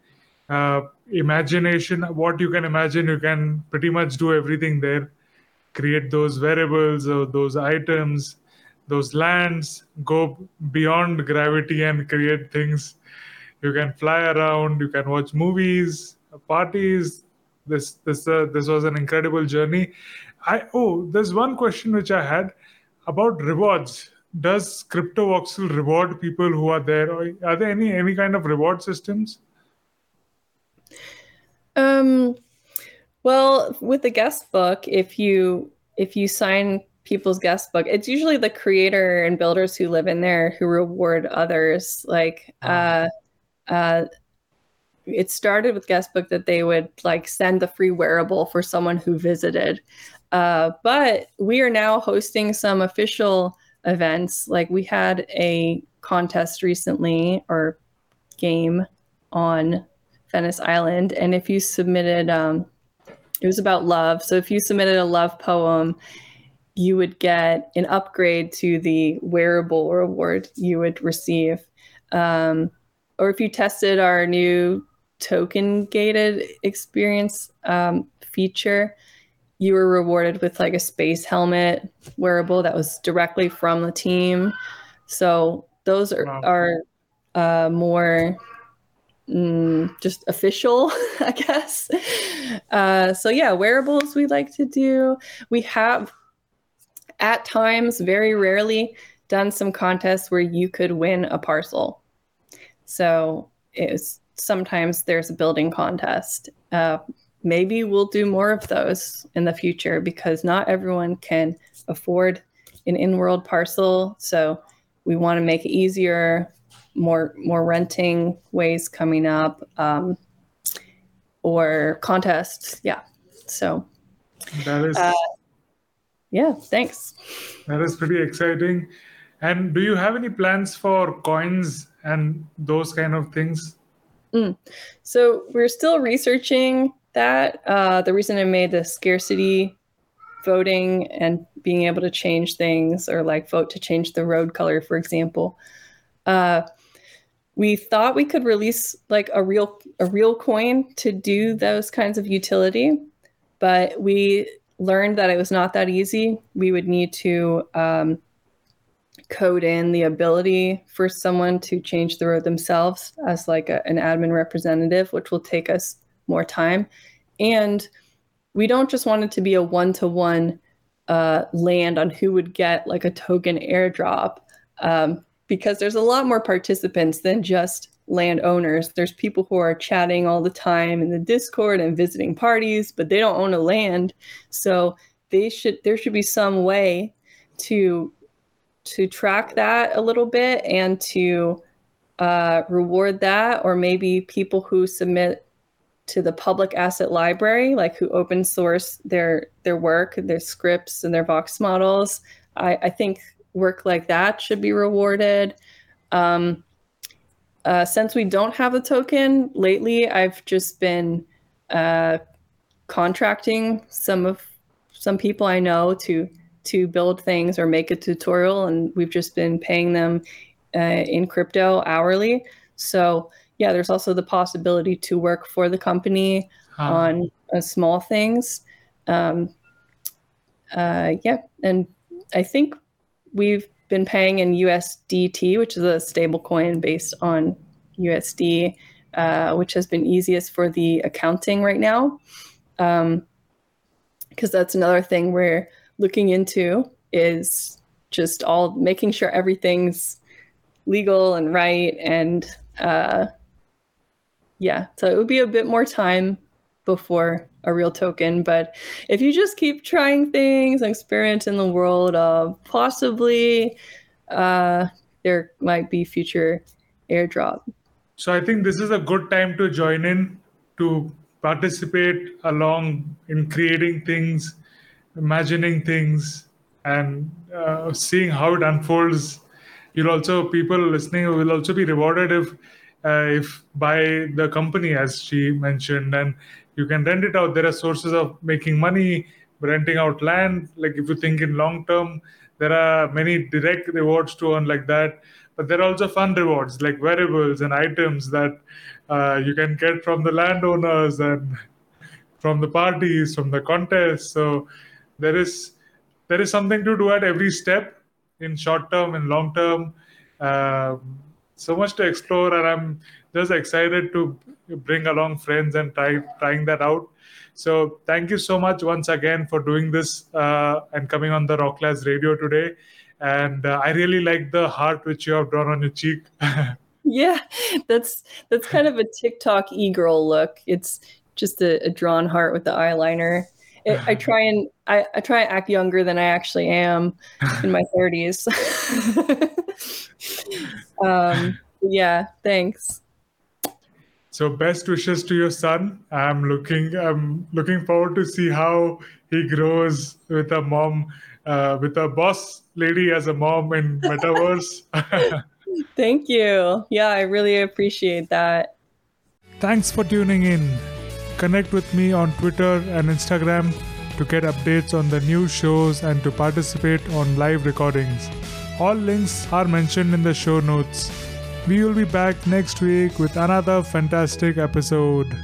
Uh, imagination, what you can imagine, you can pretty much do everything there. Create those wearables or those items, those lands, go beyond gravity and create things. You can fly around. You can watch movies, parties. This this uh, this was an incredible journey. I oh, there's one question which I had about rewards. Does CryptoVoxel reward people who are there, or are there any any kind of reward systems? Um, well, with the guest book, if you if you sign people's guest book, it's usually the creator and builders who live in there who reward others. Like, uh, uh, it started with guest book that they would like send the free wearable for someone who visited. Uh, but we are now hosting some official events. Like we had a contest recently or game on Venice Island, and if you submitted, um, it was about love. So if you submitted a love poem, you would get an upgrade to the wearable reward you would receive. Um, or if you tested our new token gated experience um, feature, you were rewarded with like a space helmet wearable that was directly from the team. So those are, Wow. are uh, more mm, just official, I guess. Uh, so yeah, wearables we like to do. We have at times, very rarely, done some contests where you could win a parcel. So it's sometimes there's a building contest. Uh, maybe we'll do more of those in the future because not everyone can afford an in-world parcel. So we want to make it easier, more more renting ways coming up, um, or contests. Yeah. So That is Uh, yeah, thanks. that is pretty exciting. And do you have any plans for coins and those kind of things? So we're still researching that. Uh, the reason I made the scarcity voting and being able to change things, or like vote to change the road color, for example. Uh, we thought we could release like a real a real coin to do those kinds of utility, but we learned that it was not that easy. We would need to um, code in the ability for someone to change the road themselves as like a, an admin representative, which will take us more time. And we don't just want it to be a one-to-one uh, land on who would get like a token airdrop, um, because there's a lot more participants than just landowners. There's people who are chatting all the time in the Discord and visiting parties, but they don't own a land, so they should there should be some way to to track that a little bit and to uh, reward that, or maybe people who submit to the public asset library, like who open source their their work, their scripts, and their Vox models. I, I think work like that should be rewarded. Um, uh, since we don't have a token lately, I've just been uh, contracting some of some people I know to to build things or make a tutorial, and we've just been paying them uh, in crypto hourly. So yeah, there's also the possibility to work for the company Huh. on uh, small things. Um, uh, yeah, and I think we've been paying in USDT, which is a stable coin based on USD, uh, which has been easiest for the accounting right now. Because that's another thing we're looking into is just all making sure everything's legal and right and uh, yeah so it would be a bit more time before a real token but if you just keep trying things and experiment in the world uh, possibly uh, there might be future airdrop So I think this is a good time to join in to participate along in creating things, imagining things, and uh, seeing how it unfolds. You'll also people listening will also be rewarded if if by the company as she mentioned, and you can rent it out. There are sources of making money, renting out land. Like if you think in long term, there are many direct rewards to earn like that but there are also fun rewards like wearables and items that uh, you can get from the landowners and from the parties from the contests so there is there is something to do at every step in short term and long term um, so much to explore and i'm just excited to bring along friends and try trying that out so thank you so much once again for doing this uh, and coming on the rock class radio today. And uh, I really like the heart which you have drawn on your cheek. yeah that's that's kind of a tiktok e-girl look it's just a, a drawn heart with the eyeliner it, i try and I, I try and act younger than i actually am in my 30s um yeah thanks so best wishes to your son. I'm looking I'm looking forward to see how he grows with a mom, uh, with a boss lady as a mom in metaverse. thank you yeah i really appreciate that Thanks for tuning in. Connect with me on Twitter and Instagram to get updates on the new shows and to participate on live recordings. All links are mentioned in the show notes. We will be back next week with another fantastic episode.